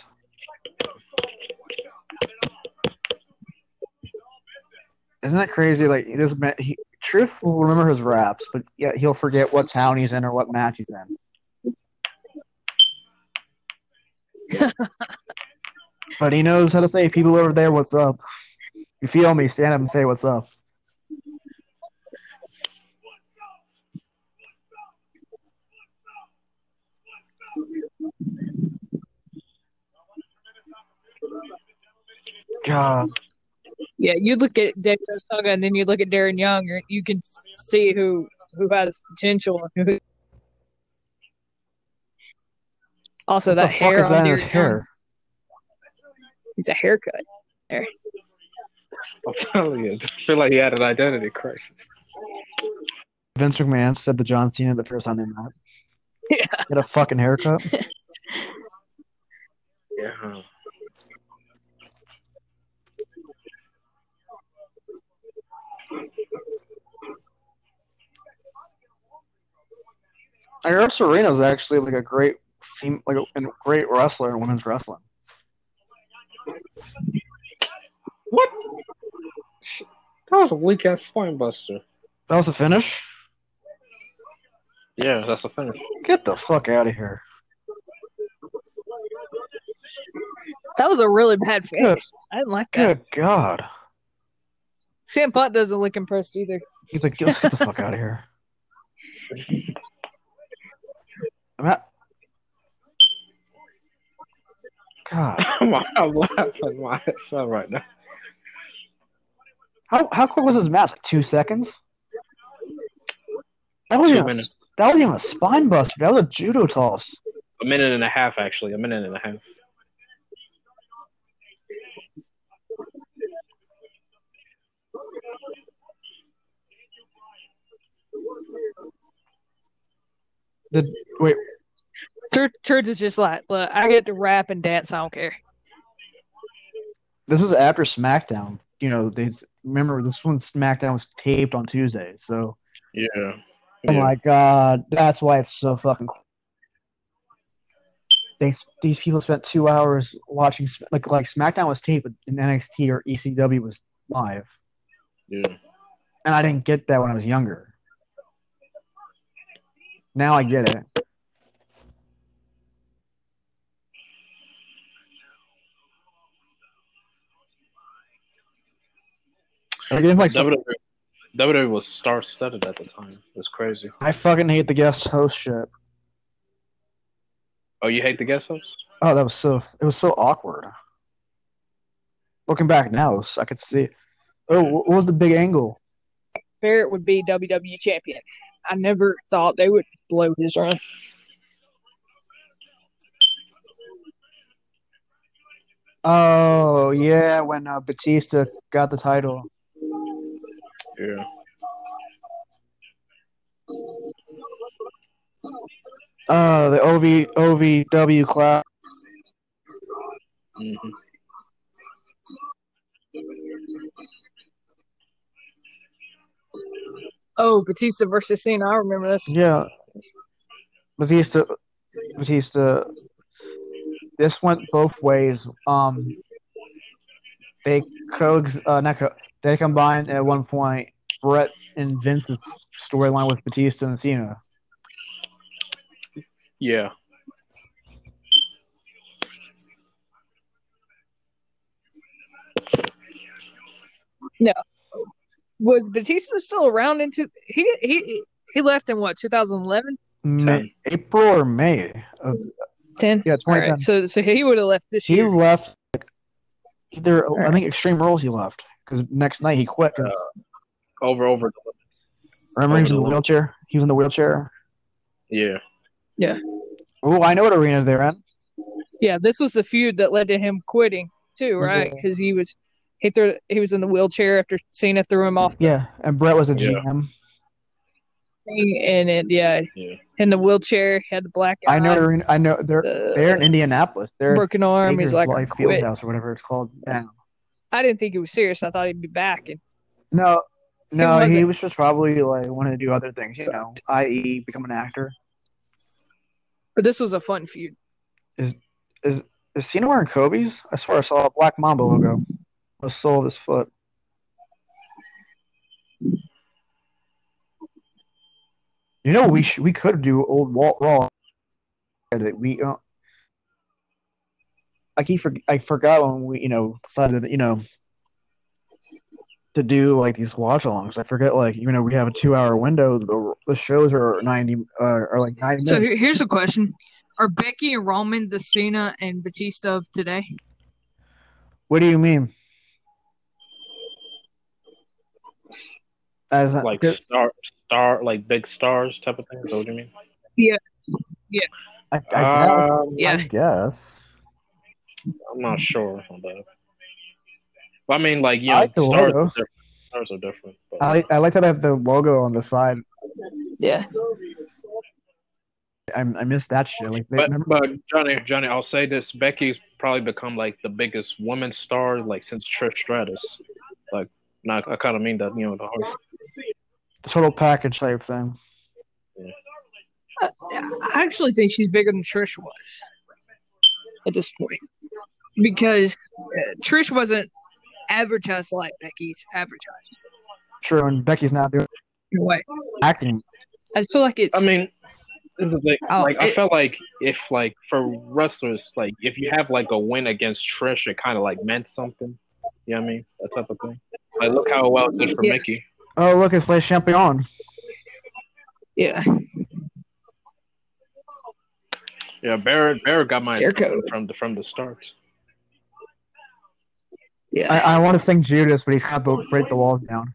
Isn't that crazy? Like this man, he Truth will remember his raps, but yeah, he'll forget what town he's in or what match he's in. (laughs) but he knows how to say, "People over there, what's up?" You feel me? Stand up and say, "What's up?" God, Yeah, you look at David Otunga and then you look at Darren Young, or you can see who who has potential. and Who... Also, what that the fuck hair is on that in Darren his Young, hair? he's a haircut. I'm telling you, I feel like he had an identity crisis. Vince McMahon said the John Cena the first time they met. (laughs) Yeah. Get a fucking haircut. (laughs) Yeah. Ira Serena is actually like a great, fem- like a, a great wrestler in women's wrestling. What? That was a weak ass spine buster. That was the finish. Yeah, that's a finish. Get the fuck out of here. That was a really bad Good, finish. I didn't like that. good God. Sam Putt doesn't look impressed either. He's like, let's get the fuck out of here. (laughs) I'm not. God, (laughs) I'm laughing my ass off right now. how how quick was his match? Two seconds. That was even a, that wasn't even a spine buster. That was a judo toss. A minute and a half, actually. A minute and a half. The wait, Church, Church is just like, look, I get to rap and dance. I don't care. this was after SmackDown. You know, they remember this one SmackDown was taped on Tuesday. So, Yeah. oh Yeah. my god, that's why it's so fucking. They these people spent two hours watching like like SmackDown was taped, but in NXT or ECW was live, Yeah. and I didn't get that when I was younger. Now I get it. They're getting like WWE, WWE was star studded at the time. It was crazy. I fucking hate the guest host shit. Oh, you hate the guest host? Oh, that was so it was so awkward. Looking back now, I could see. Oh, what was the big angle? Barrett would be WWE champion. I never thought they would blow his run. Oh yeah, when uh, Batista got the title. Yeah. Uh, the OV OVW class. hmm Oh, Batista versus Cena. I remember this. Yeah, Batista. Batista. This went both ways. Um, they coex uh, not co- they combined at one point Bret and Vince's storyline with Batista and Cena. Yeah. No. Was Batista still around into he he he left in what 2011 May, April or May of 10 yeah All 2010. right, so so he would have left this He year. left. Like, either I Alright. think Extreme Rules he left because next night he quit. 'cause- Over, over. remember he was in the over the- wheelchair. He was in the wheelchair. Yeah. Yeah. Oh, I know what arena they're in. Yeah, this was the feud that led to him quitting too, right? Yeah. Because he was he threw he was in the wheelchair after Cena threw him off the Yeah, and Bret was a Yeah. GM. Thing, and it, yeah, Yeah. in the wheelchair, had the black eye, I know. Arena, I know. They're the they're in Indianapolis. They're broken arm. He's like, I Life quit. Fieldhouse or whatever it's called. Yeah. I didn't think he was serious. I thought he'd be back. And No, no, was he was just probably like wanting to do other things, you know, i.e., become an actor. but this was a fun feud. Is is is Cena wearing Kobe's? I swear I saw a Black Mamba logo. The sole of his foot. You know, we sh- we could do old Walt Raw. We uh, I keep for- I forgot when we you know decided you know to do like these watch alongs. I forget like you know we have a two hour window. The the shows are ninety uh, are like ninety So minutes. here's a question: Are Becky and Roman the Cena and Batista of today? What do you mean? As Like because- star, star, like big stars type of thing. Is that what you mean? I, I Um, guess. Yeah. I guess. I'm not sure on that. But I mean, like, you I know, like the stars, are logo. different. stars are different. But, I like I like that I have the logo on the side. Yeah. I I missed that shit. Like, but, remember- but Johnny, Johnny, I'll say this: Becky's probably become like the biggest woman star like since Trish Stratus. Like, not I kind of mean that, you know, the whole the total package type thing. I actually think she's bigger than Trish was at this point because uh, Trish wasn't advertised like Becky's advertised. True, and Becky's not doing In a way, acting. I just feel like it's. I mean, this is the thing. Oh, like, I felt like if, like, for wrestlers, like, if you have like a win against Trish, it kind of like meant something. You know what I mean? That type of thing. Like, look how well it did for Yeah. Mickey. Oh, look, it's Les Champion. yeah, Yeah, Barrett, Barrett got my Jericho. from the from the start. yeah, I, I want to thank Judas, but he's got to break the walls down.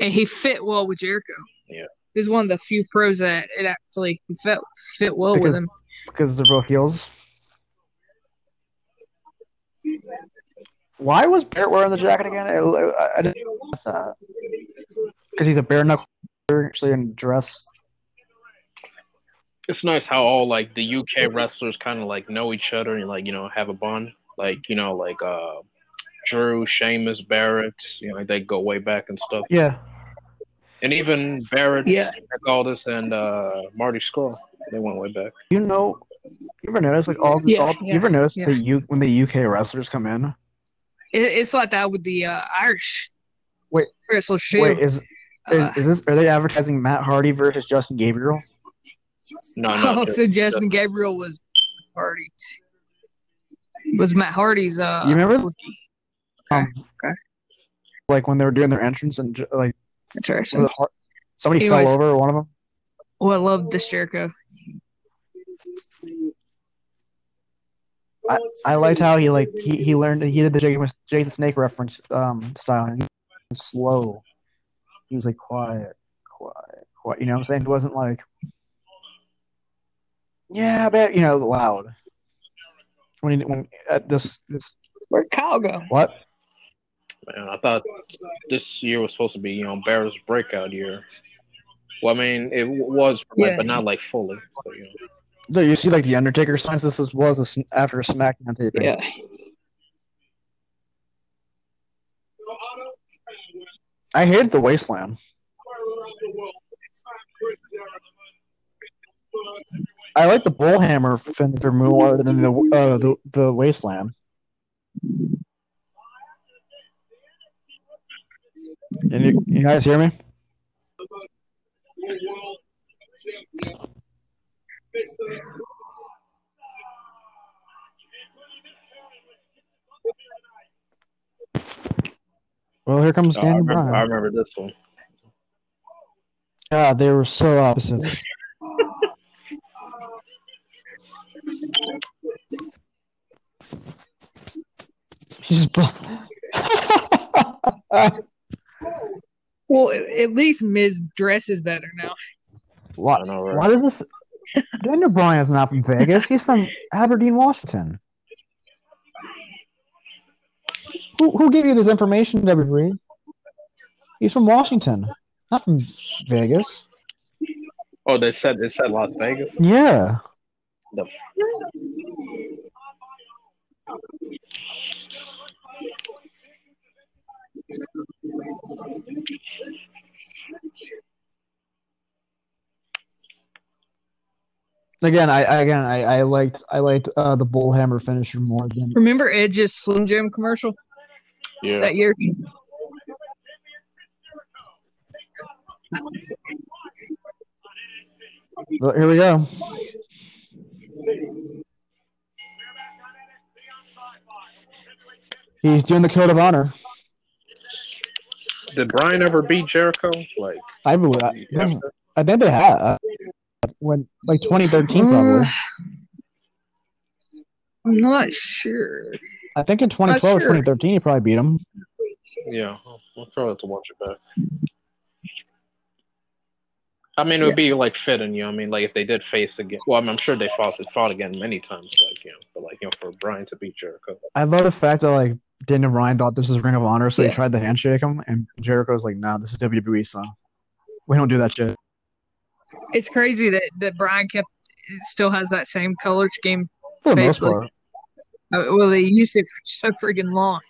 and he fit well with Jericho. Yeah. he's one of the few pros that it actually fit fit well with him. because they're both heels. Why was Barrett wearing the jacket again? I, I, I didn't get that. Because he's a bare knuckle actually in dress. It's nice how all like the UK wrestlers kind of like know each other and like you know have a bond. Like you know like uh Drew, Sheamus, Barrett. You know like, they go way back and stuff. Yeah. And even Barrett, Yeah. Nick Aldis, and uh, Marty Scurll, they went way back. You know, you ever notice like all, Yeah, all yeah, you ever notice yeah. the U, when the UK wrestlers come in? It, it's like that with the uh, Irish. Wait. wrestlers too. Wait, is, is Uh, is this are they advertising Matt Hardy versus Justin Gabriel? No, no, oh, so Justin Gabriel was Hardy. Was Matt Hardy's uh You remember? Um, okay. like when they were doing their entrance and j- like Interesting. was it somebody Anyways. fell over. One of them. Oh, I love this Jericho. I, I liked how he like he, he learned he did the Jake, Jake the Snake reference um style and he was slow. He was like quiet, quiet, quiet. You know what I'm saying? It wasn't like yeah, but you know loud. When he, when uh, this this Where'd Kyle go? what? Man, I thought this year was supposed to be, you know, Bear's breakout year. Well, I mean, it w- was, like, but not like fully. So, you know. Do you see like the Undertaker signs? This is, was a, after a SmackDown taping. Yeah. I hated the Wasteland. I like the Bullhammer finisher more than the uh, the the Wasteland. Can you, you guys hear me? Well, here comes Oh, I, Daniel remember, I remember this one. God, they were so opposites. (laughs) He's (laughs) Well, at at least Miz dresses better now. why, I know, right? why does this? Daniel Bryan is not from Vegas. He's from Aberdeen, Washington. Who who gave you this information, WWE? He's from Washington, not from Vegas. Oh, they said they said Las Vegas. Yeah. The, Again, I I- again I, I liked I liked uh, the bullhammer finisher more than Remember Edge's Slim Jim commercial yeah. that year? But here we go. He's doing the code of honor. Did Bryan ever beat Jericho? Like, I believe. I, after? I think they have. uh, when like 2013 Uh, probably. I'm not sure. I think in 2012 or sure. 2013 he probably beat him. yeah, we'll throw it to watch it back. I mean, it would be like fitting, you know. I mean, like if they did face again. Well, I mean, I'm sure they fought fought again many times, like you know, but like you know, for Bryan to beat Jericho. I love the fact that like Daniel Bryan thought this was Ring of Honor, so Yeah. he tried to handshake him, and Jericho's like, "No, this is WWE, son. We don't do that shit." It's crazy that that Bryan kept still has that same color scheme. For the most Basically. part, Uh, well, they used it for (laughs) so freaking long.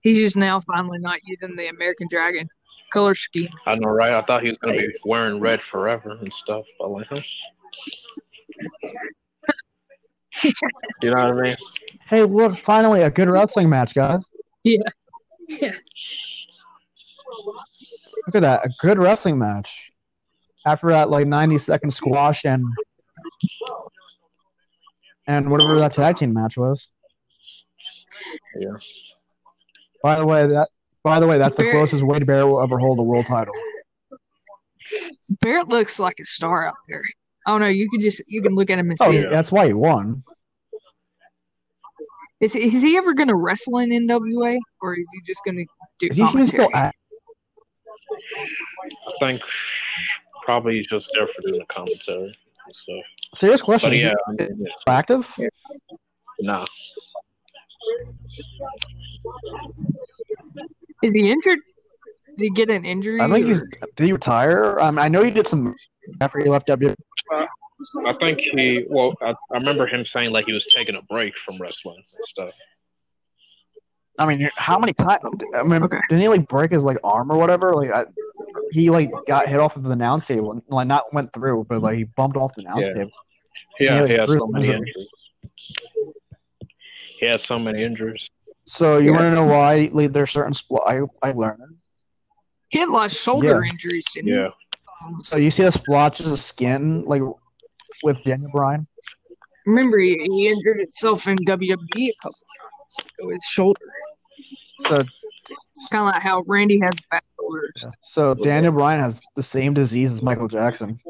He's just now finally not using the American Dragon color scheme. I know, right? I thought he was gonna be wearing red forever and stuff, but like, huh? (laughs) you know what I mean? hey, look, finally a good wrestling match, guys. Yeah. (laughs) Yeah. Look at that, a good wrestling match. After that, like 90 second squash and and whatever that tag team match was. Yeah. By the way, that by the way, that's the closest Wade Barrett will ever hold a world title. Barrett looks like a star out there. I don't know. You can just you can look at him and Oh, see yeah. it. that's why he won. Is is he ever going to wrestle in NWA or is he just going to do Is he still at? I think probably he's just there for doing the commentary and stuff. Serious question. But is he yeah, I mean, yeah. active? nah. Is he injured? Did he get an injury? I think he or- did he retire. Um, I know he did some after he left WWE. I think he. Well, I, I remember him saying like he was taking a break from wrestling and stuff. I mean, how many times? I mean, Okay. didn't he like break his like arm or whatever? Like, I, he like got hit off of the announce table, and, like not went through, but like he bumped off the announce Yeah. table. Yeah, Yeah, he has so many injuries. He has so many injuries. So you Yeah. want to know why like, there's certain spl- I I learned. He had a lot of shoulder Yeah. injuries, didn't Yeah. So you see the splotches of skin like with Daniel Bryan. Remember, he, he injured himself in WWE a couple times. It was shoulder. So It's kind of like how Randy has back shoulders. So Daniel Bryan has the same disease as Michael Jackson.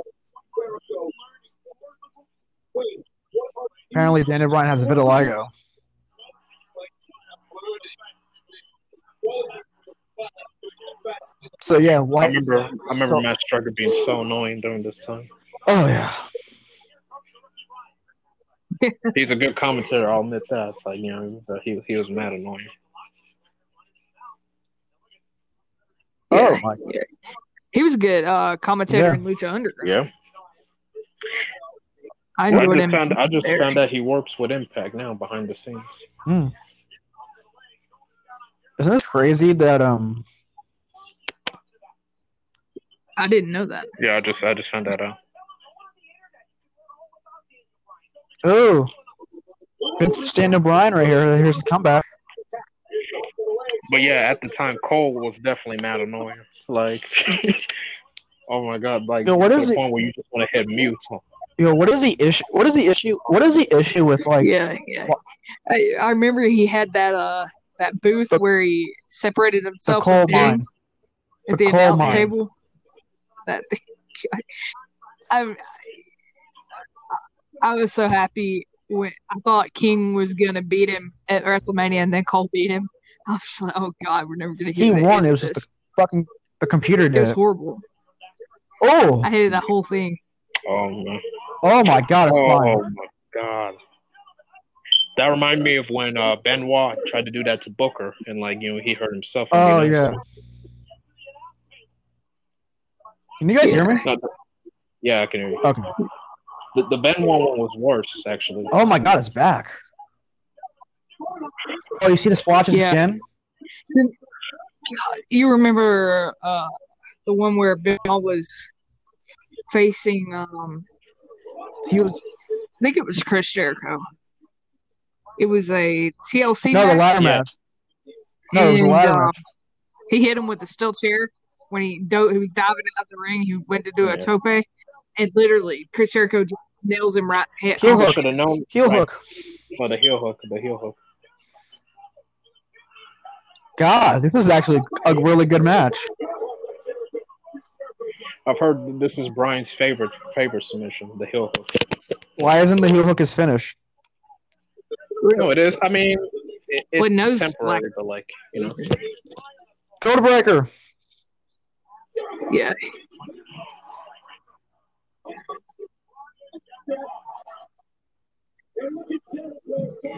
Apparently, Daniel Bryan has vitiligo. So yeah, I why? remember I remember so- Matt Striker being so annoying during this time. Oh yeah. He's a good commentator, I'll admit that. It's like, you know, he he was mad annoying. Oh my. He was a good uh, commentator Yeah. in Lucha Underground. Yeah. I I enjoyed just him. found I just there. found out he works with Impact now behind the scenes. Hmm. Isn't this crazy that um I didn't know that. Yeah, I just I just found that out. oh it's Daniel Bryan right here. Here's the comeback. But yeah, at the time Cole was definitely mad annoying. Like (laughs) Oh my god, like Yo, what to is the it- point where you just want to hit mute. Yo, what is the issue? What is the issue? What is the issue with like? yeah, yeah. I, I remember he had that uh that booth The- where he separated The himself Cole from Ping mine. at The the announce mine. table. That (laughs) I, I was so happy when I thought King was gonna beat him at WrestleMania, and then Cole beat him. (laughs) I was like, oh god, we're never gonna get. He to won. It of was just the fucking the computer did. It was it. horrible. Oh, I hated that whole thing. Oh man. oh my god, it's Oh mine. my god. That reminded me of when uh, Benoit tried to do that to Booker, and like you know he hurt himself. Oh the yeah. announcement. Can you guys hear me? The- yeah, I can hear you. Okay. The, the Benoit one was worse, actually. Oh my god, it's back. Oh, you see the splotches Yeah. again? You remember uh the one where Bill was facing um He was I think it was Chris Jericho. It was a TLC no the match. ladder Yeah. match. No, it was a ladder um, match. He hit him with the steel chair when he do- he was diving out of the ring. He went to do a Yeah. tope, and literally Chris Jericho just nails him right. Hit. Heel hook. should have known. Heel like, hook. Oh, the heel hook. The heel hook. God, this is actually a really good match. I've heard this is Bryan's favorite favorite submission, the heel hook. Why isn't the heel hook his finish? No, it is. I mean, it, it's Well, it knows, temporary, like- but like you know, Code breaker. Yeah.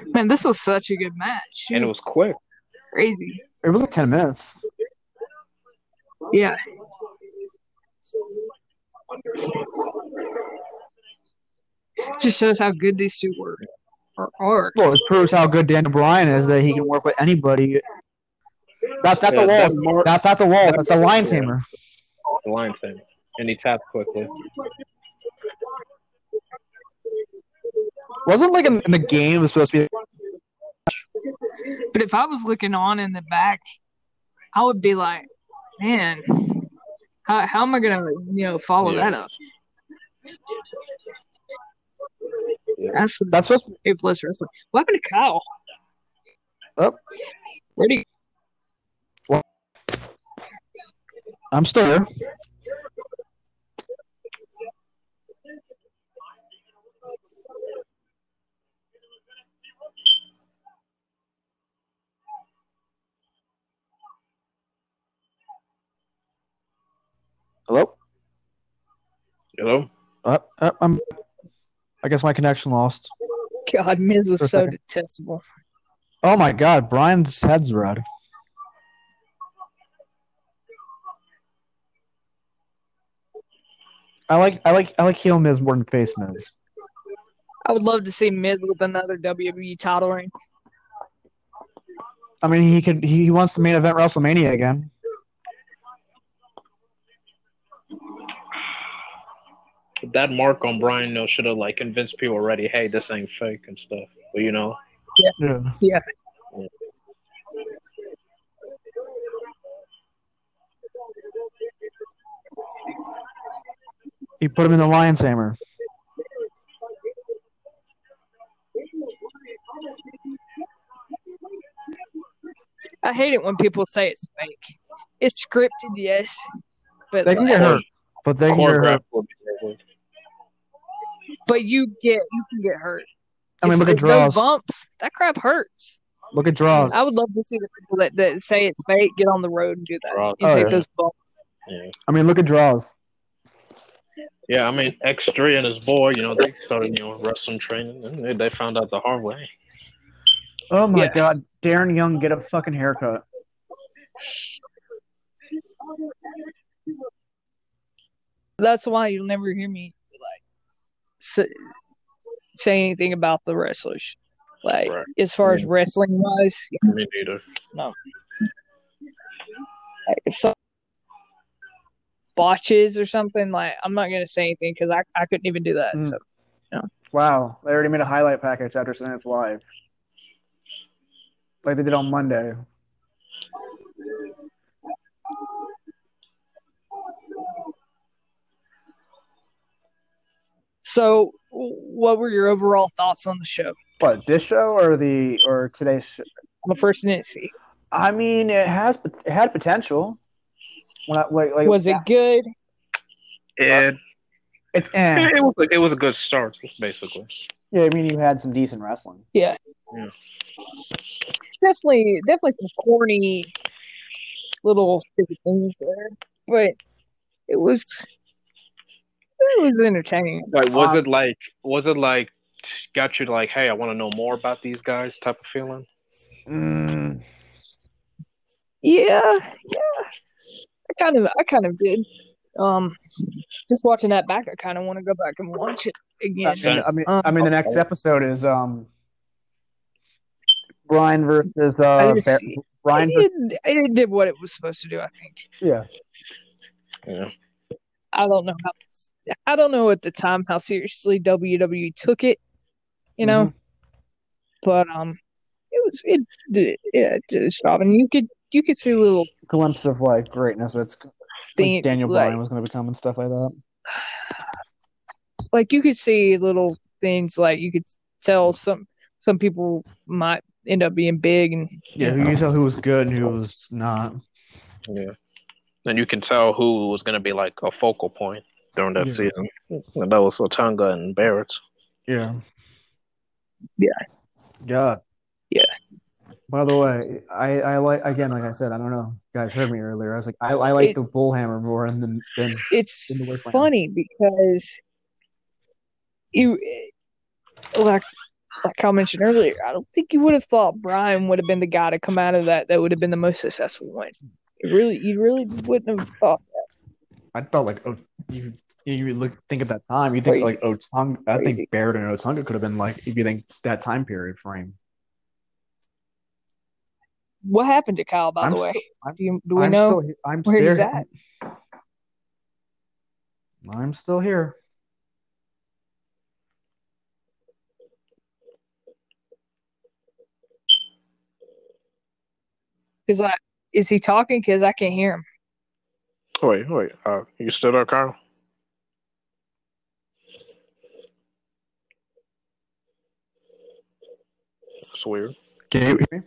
Man, this was such a good match. and it was quick. Crazy. It was like ten minutes. Yeah. Just shows how good these two were or are. Well, it proves how good Daniel Bryan is that he can work with anybody. That's at the Yeah, that wall. mar- That's at the wall. That's the that- Liontamer. the line thing, and he tapped quickly. Wasn't like in, in the game it was supposed to be. But if I was looking on in the back, I would be like, man, how, how am I gonna you know follow Yeah. that up? That's That's what. A plus wrestling. What happened to Kyle? Oh, Where do you I'm still here. Hello. Hello. Uh, uh, I'm. I guess my connection lost. God, Miz was so second. detestable. Oh my God, Bryan's head's red. I like I like I like heel Miz more than face Miz. I would love to see Miz with another WWE title reign. I mean, he could he, he wants the main event WrestleMania again. That mark on Bryan though should have like convinced people already, hey, this ain't fake and stuff. But you know, Yeah. Yeah. He put him in the Liontamer. I hate it when people say it's fake. it's scripted, yes, but They can like, get hurt, but they can get hurt. Choreographed would be very good. but you get you can get hurt. I mean, It's- look at those draws. bumps. That crap hurts. Look at draws. I would love to see the people that, that say it's fake get on the road and do that Draws. and Oh, take yeah. those bumps. Yeah. I mean, look at draws. Yeah, I mean, X3 and his boy, you know, they started, you know, wrestling training, and they, they found out the hard way. Oh my Yeah. god, Darren Young, get a fucking haircut. That's why you'll never hear me like say, say anything about the wrestlers. Like Right. as far as wrestling wise, Me neither. like, if some botches or something, like I'm not gonna say anything because I, I couldn't even do that. Mm. So Wow, they already made a highlight package after saying it's live. Like they did on Monday. So what were your overall thoughts on the show? What, this show or the or today's show? I'm the first didn't see. I mean, it has it had potential. When I, like, like Was it good? It, It's eh. it, was, a- it was a good start, basically. Yeah, I mean, you had some decent wrestling. Yeah. Yeah. Definitely, definitely some corny little stupid things there, but it was it was entertaining. Like, was Um, it like, was it like, got you to like, hey, I want to know more about these guys type of feeling? Mm, Yeah, yeah. I kind of, I kind of did. Um, just watching that back, I kind of want to go back and watch it I again. mean, I mean, Um, I mean, the next episode is um, Bryan versus I uh, just- Bar- Bryan. Versus, it, it did what it was supposed to do. I think. yeah, Yeah. I don't know how. I don't know at the time how seriously WWE took it. You know, but um, it was it yeah it did its and you could you could see little glimpse of like greatness that's like thing Daniel like, Bryan was going to become and stuff like that. like you could see little things like you could tell some some people might end up being big and Yeah, who you tell who was good and who was not. Yeah. And you can tell who was going to be like a focal point during that Yeah. season. And that was Otunga and Barrett. Yeah. Yeah. God. Yeah. By the way, I, I like again, like I said, I don't know. You guys heard me earlier. I was like, I, I like the bullhammer more than than it's In the funny because you like like I mentioned earlier, I don't think you would have thought Bryan would have been the guy to come out of that that would have been the most successful one. It really you really wouldn't have thought that. I thought like oh you you look think at that time, you think Crazy. like Otunga I Crazy. think Barrett and Otunga could have been like if you think that time period frame. what happened to Kyle by I'm the way. still- I'm- Do you do we I'm know still, I'm where he's at? I'm still here. Is like is he talking? Because I can't hear him. Wait, wait. Uh, you still there, Carl? That's weird. Can you hear me?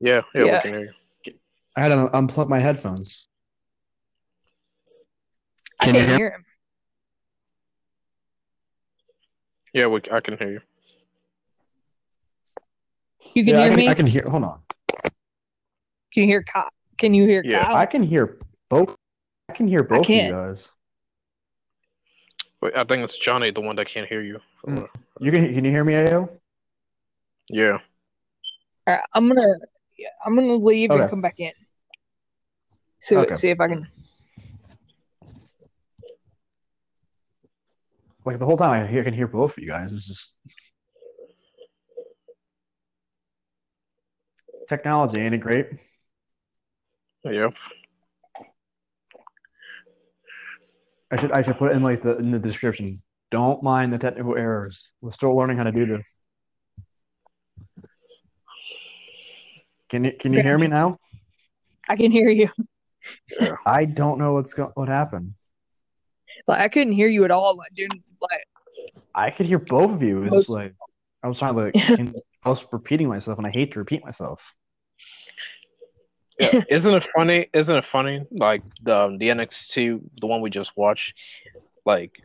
Yeah, yeah, Yeah. we can hear you. I had to unplug my headphones. I Can you can't hear- hear him. Yeah, we, I can hear you. You can Yeah, I hear can, me? I can hear. Hold on. Can you hear Kyle? Can you hear Yeah, Kyle? I can hear both. I can hear both of you guys. Wait, I think it's Johnny, the one that can't hear you. Mm. You can. Can you hear me, Ayo? Yeah. All right, I'm gonna yeah, I'm gonna leave and come back in. See Okay. see if I can. Like the whole time, I hear, can hear both of you guys. It's just technology, ain't it great? Yeah. I should. I should put in like the in the description. Don't mind the technical errors. We're still learning how to do this. Can you can you hear me now? I can hear you. I don't know what's go- what happened. Like I couldn't hear you at all. Like dude, like I could hear both of you. It's like I was trying to like, (laughs) I was repeating myself, and I hate to repeat myself. Yeah. (laughs) Isn't it funny? Isn't it funny? Like the the NXT, the one we just watched, like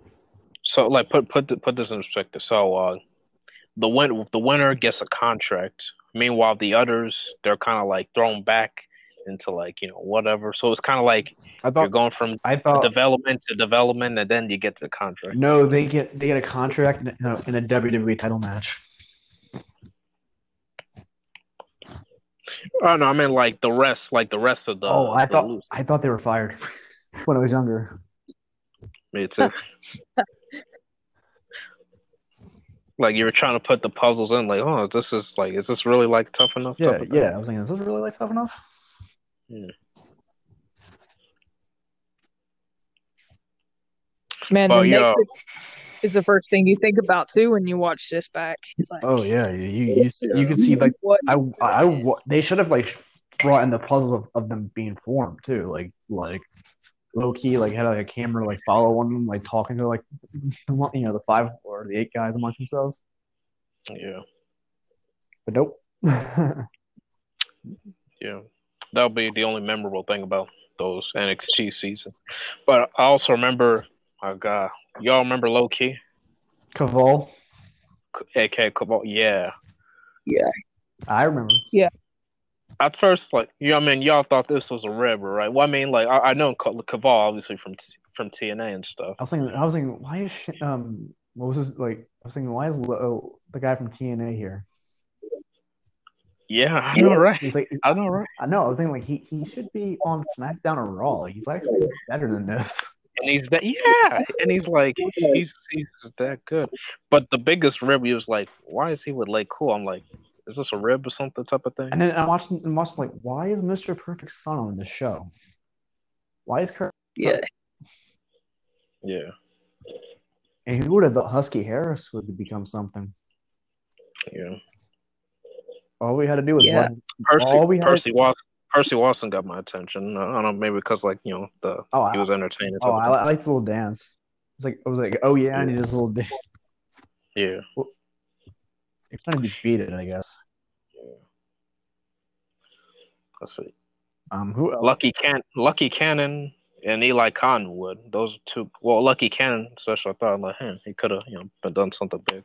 so like put put the, put this in perspective. So uh, the win the winner gets a contract. Meanwhile, the others they're kind of like thrown back into like you know whatever. So it's kind of like I thought, you're going from I thought development to development, and then you get the contract. no, they get they get a contract in a, in a WWE title match. Oh no, I mean like the rest, like the rest of the. oh, I the thought lose- I thought they were fired (laughs) when I was younger. Me too. like you were trying to put the puzzles in, like, oh, this is like, is this really like tough enough? Yeah, type of thing? yeah. I was thinking, is this really like tough enough? Man, Oh, the yeah. Next is, is the first thing you think about too when you watch this back. Like, Oh yeah, you you you, s- you can see like what? I I wa- they should have like brought in the puzzle of, of them being formed too, like like low key like had like a camera like follow one of them like talking to like (laughs) you know the five or the eight guys amongst themselves. yeah, But nope. (laughs) yeah. That'll be the only memorable thing about those NXT seasons. But I also remember, my God, y'all remember Low Ki, Kaval, aka Kaval? Yeah. Yeah. I remember. Yeah. At first, like, you know, what I mean, y'all thought this was a river, right? Well, I mean, like, I, I know Ca- Kaval obviously from T- from TNA and stuff. I was thinking. I was thinking, why is sh- um what was this like? I was thinking, why is Lo- the guy from TNA here? Yeah, I know, right? He's like, I know, right? I know. I was thinking like he, he should be on SmackDown or Raw. He's actually better than this. And he's that, yeah, and he's like, he's he's that good. But the biggest rib, he was like, why is he with LayCool? I'm like, is this a rib or something type of thing? And then I watched and watched like, why is Mr. Perfect's son on this show? Why is Curt? Yeah, Yeah, And who would have thought Husky Harris would become something? yeah. All we had to do was Yeah. one- Percy, All we had- Percy Watson, Percy Watson got my attention. I don't know, maybe because like you know the Oh, he was entertaining. oh, I, I liked his little dance. It's like I was like, oh yeah, I need this little dance. yeah. You're trying to defeat it, I guess. Yeah. Let's see. Um, who else? Lucky Can, Lucky Cannon, and Eli Cottonwood. Those two. Well, Lucky Cannon, especially. I thought like, him, he could have you know been done something big.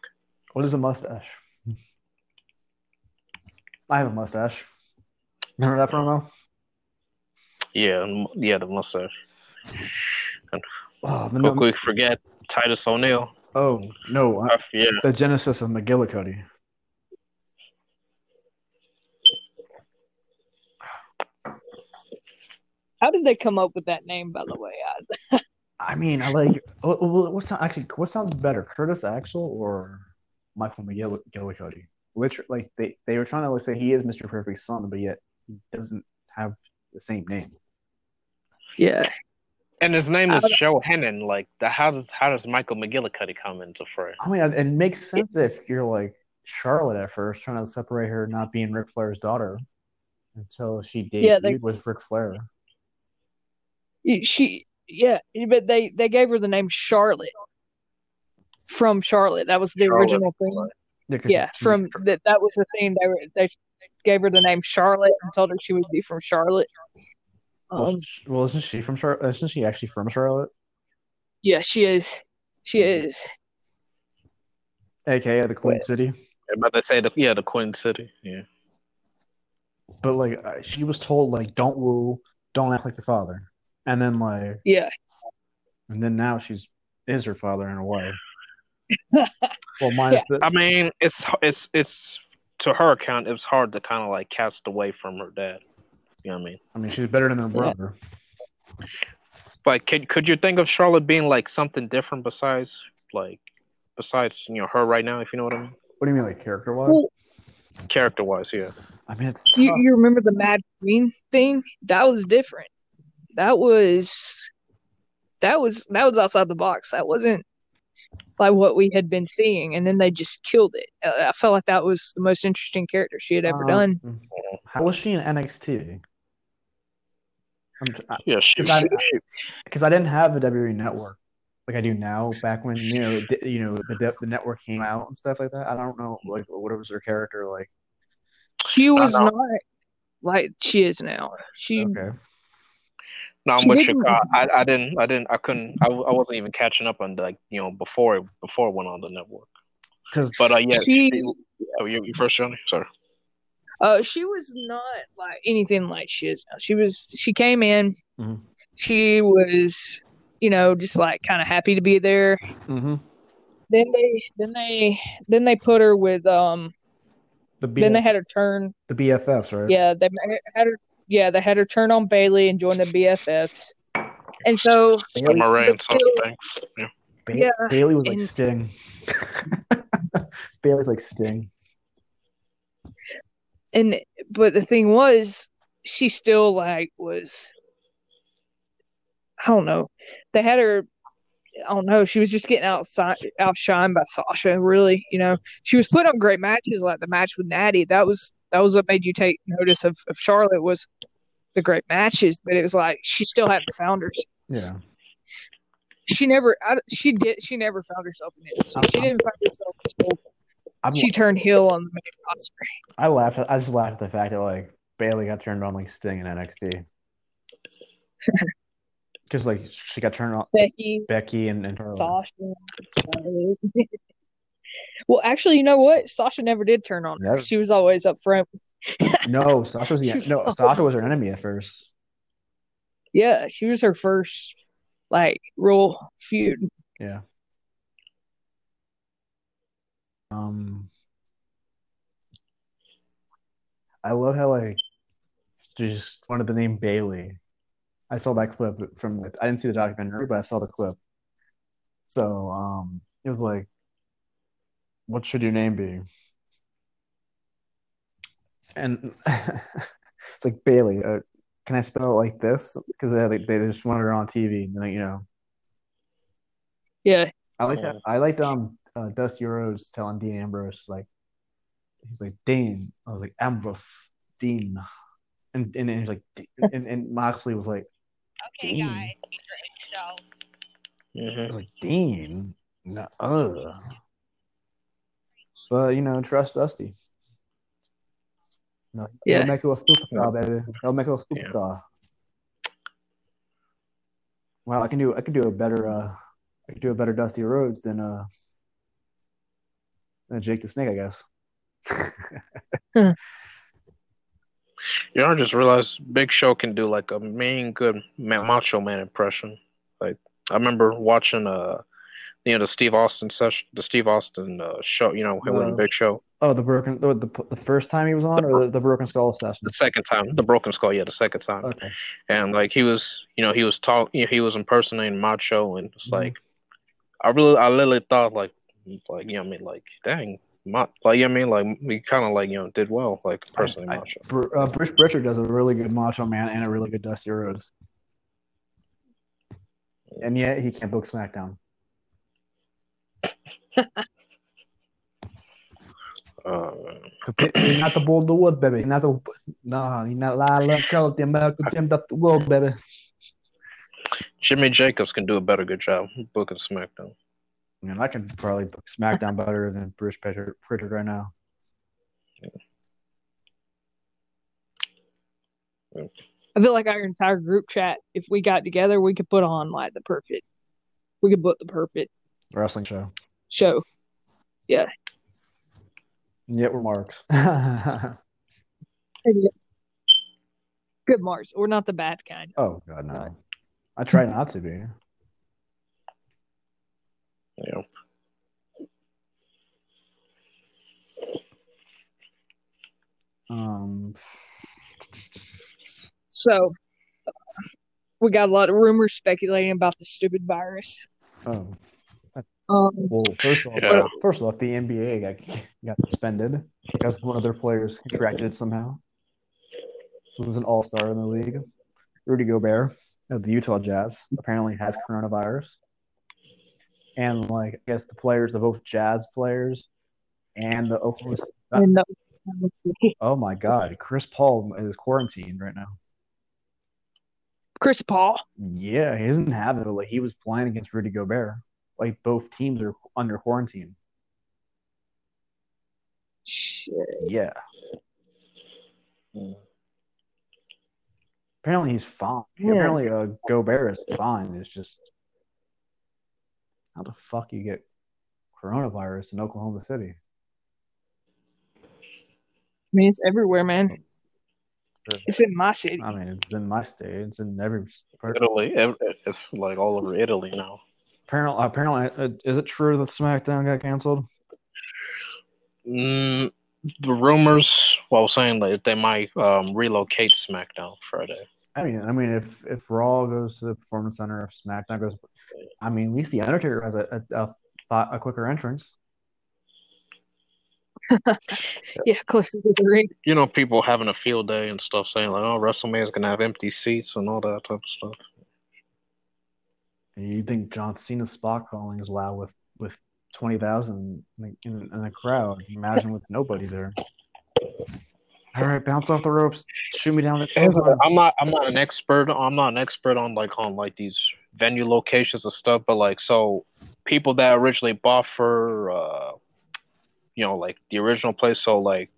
What is a mustache? (laughs) I have a mustache. Remember that promo? Yeah, yeah, the mustache. Oh, but Quick, no, quick, forget Titus O'Neil. oh no, Uh, yeah, the genesis of McGillicutty. how did they come up with that name? By the way, I, (laughs) I mean, I like what, what, what actually what sounds better, Curtis Axel or Michael McGillicutty? Which like they they were trying to like, say he is Mr. Perfect's son, but yet he doesn't have the same name. yeah, and his name is don't- Joe Hennig. Like, the, how does how does Michael McGillicutty come into fray? I mean, it makes sense if you're like Charlotte at first, trying to separate her not being Ric Flair's daughter until she debuted Yeah, they- with Ric Flair. she, yeah, but they they gave her the name Charlotte from Charlotte. That was the Charlotte. original thing. Yeah, from that that was the thing. They were they gave her the name Charlotte and told her she would be from Charlotte. Well, Um, sh- well, isn't she from Charlotte? Isn't she actually from Charlotte? yeah, she is. She is. AKA the Queen Wait. City. But they say the yeah the Queen City. Yeah, But like, uh, she was told like, don't woo, don't act like your father, and then like, Yeah, and then now she's is her father in a way. well, mine. Yeah. I mean it's it's it's to her account it's hard to kind of like cast away from her dad. You know what I mean? I mean, she's better than her brother. Like, could could you think of Charlotte being like something different besides like besides you know her right now? If you know what I mean, What do you mean, like character wise? Well, character wise, yeah. I mean, it's you, you remember the Mad Queen thing? That was different. That was that was that was outside the box. That wasn't like what we had been seeing, and then they just killed it. Uh, I felt like that was the most interesting character she had ever done. Um, How was she in NXT? I'm I- Yeah, she, Because I, I didn't have a WWE network like I do now. Back when you know, di- you know, the, the network came out and stuff like that. I don't know, like what was her character like. She was not. like she is now. She Okay. No, I'm She with didn't- you. I, I I didn't I didn't I couldn't I, I wasn't even catching up on like you know before it before it went on the network. 'Cause- But uh, yeah, She- oh, you, you first, Johnny. Sorry. uh she was not like anything like she is now. She was she came in. Mhm. She was, you know, just like kind of happy to be there. Mm-hmm. Then they then they then they put her with um The B- then they had her turn the BFFs, right? yeah they had her yeah they had her turn on Bayley and join the BFFs. And so The Moray and but Sasha still- Banks. Yeah. Ba- Yeah, Bayley was like and- Sting. (laughs) Bayley's like Sting. and but the thing was she still like was I don't know. They had her I don't know, she was just getting outside outshined by Sasha, really, you know. She was put on great matches like the match with Natty. That was that was what made you take notice of, of Charlotte was the great matches, but it was like she still hadn't found her. Yeah. She never I, she did she never found herself in it. She didn't find herself until I'm, she turned heel on the main roster. I laughed. I just laughed at the fact that like Bayley got turned on like Sting in NXT. Because (laughs) like she got turned on Becky Becky and, and Charlotte. Sasha. (laughs) (laughs) well, actually, you know what? Sasha never did turn on her. Never. She was always up front. (laughs) No, Sasha was (laughs) the, was no so- Sasha was her enemy at first. Yeah, she was her first like real feud. Yeah. Um, I love how like she just wanted the name Bayley. I saw that clip from I didn't see the documentary, but I saw the clip. So um, it was like, what should your name be? And (laughs) it's like Bayley. Uh, can I spell it like this? Because they, they just wanted her on TV, and like, you know. Yeah, I like Yeah. I liked um uh, Dusty Rhodes telling Dean Ambrose like he's like Dean. I was like Ambrose Dean, and and, and he's like and, and Moxley was like Okay, Dean. guys, so I hmm was like Dean. No, ugh. But you know, trust Dusty. No, Yeah. he'll make you a superstar, baby. He'll make you a Yeah. superstar. Wow, I can do I can do a better uh I can do a better Dusty Rhodes than uh than Jake the Snake, I guess. You know, I just realized Big Show can do like a mean good Macho Man impression. Like I remember watching uh, you know, the Steve Austin session, the Steve Austin uh, show. You know, him Uh, and Big Show. Oh, the broken the, the the first time he was on, or the, the broken skull session? The second time, the Broken Skull. Yeah, the second time. Okay. and like he was, you know, he was talk, you know, he was impersonating Macho, and it's Mhm. like, I really, I literally thought like, like you know, what I mean, like, dang, Ma- like you know, what I mean, like we kind of like you know did well, like impersonating I- I- Macho. Br- uh, Bruce Pritchard does a really good Macho Man and a really good Dusty Rhodes, and yet he can't book SmackDown. Uh, He's not the bull of the wood, baby. He's not the no, he's not Lila Kelly, the American Jim the world, baby. Jimmy Jacobs can do a better good job booking SmackDown. I mean, I can probably book SmackDown better than Bruce Pritchard, Pritchard right now. I feel like our entire group chat, if we got together, we could put on like the perfect. We could put the perfect Wrestling show. show. Yeah. yet we're marks. (laughs) Good Mars. We're not the bad kind. oh God, no. I try not to be. You know, Um, So we got a lot of rumors speculating about the stupid virus. oh, Um, well, first of all, Yeah. first off, the NBA got, got suspended because one of their players contracted it somehow. Who was an all star in the league. Rudy Gobert of the Utah Jazz apparently has coronavirus. And like I guess the players, the both Jazz players and the Oklahoma and the- Oh my God, Chris Paul is quarantined right now. Chris Paul. Yeah, he doesn't have it, like he was playing against Rudy Gobert. Like both teams are under quarantine. Shit. Yeah. Mm. Apparently he's fine. Yeah. Apparently uh, Gobert is fine. It's just how the fuck you get coronavirus in Oklahoma City? I mean, it's everywhere, man. It's in my city. I mean, it's in my state. It's in every. Italy, it's like all over Italy now. Apparently, apparently, uh, is it true that SmackDown got canceled? Mm, the rumors, well, saying that they might um, relocate SmackDown Friday. I mean, I mean, if if Raw goes to the Performance Center, if SmackDown goes, I mean, at least the Undertaker has a a, a, a quicker entrance. (laughs) Yeah, close to the ring. You know, people having a field day and stuff, saying like, "Oh, WrestleMania's gonna have empty seats and all that type of stuff." You think John Cena's spot calling is loud with with twenty thousand in, in, a crowd? Imagine with nobody there. All right, bounce off the ropes, shoot me down the. I'm not. I'm not an expert. I'm not an expert on like on like these venue locations and stuff. But like, so people that originally bought for, uh, you know, like the original place. So like,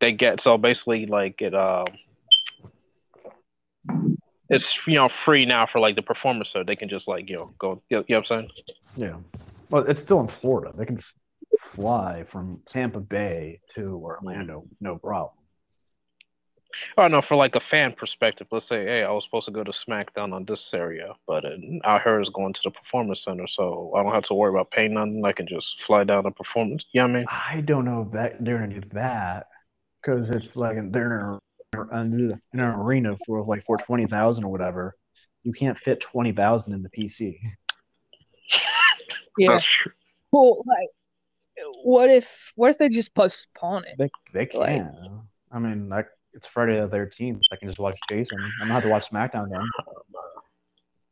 they get so basically like it. Um, it's you know free now for like the performers, so they can just like you know go. You know, you know what I'm saying? Yeah. Well, it's still in Florida. They can fly from Tampa Bay to Orlando, no problem. Oh no, for like a fan perspective, let's say, hey, I was supposed to go to SmackDown on this area, but uh, I heard it's going to the Performance Center, so I don't have to worry about paying nothing. I can just fly down to Performance. You know I mean? I don't know if that they're gonna do that because it's like they're in, an arena for like for twenty thousand or whatever. You can't fit twenty thousand in the PC. (laughs) Yeah. That's true. Well, like, what if what if they just postpone it? They they can. Like- I mean, like it's Friday the thirteenth. I can just watch Jason. I'm gonna have to watch SmackDown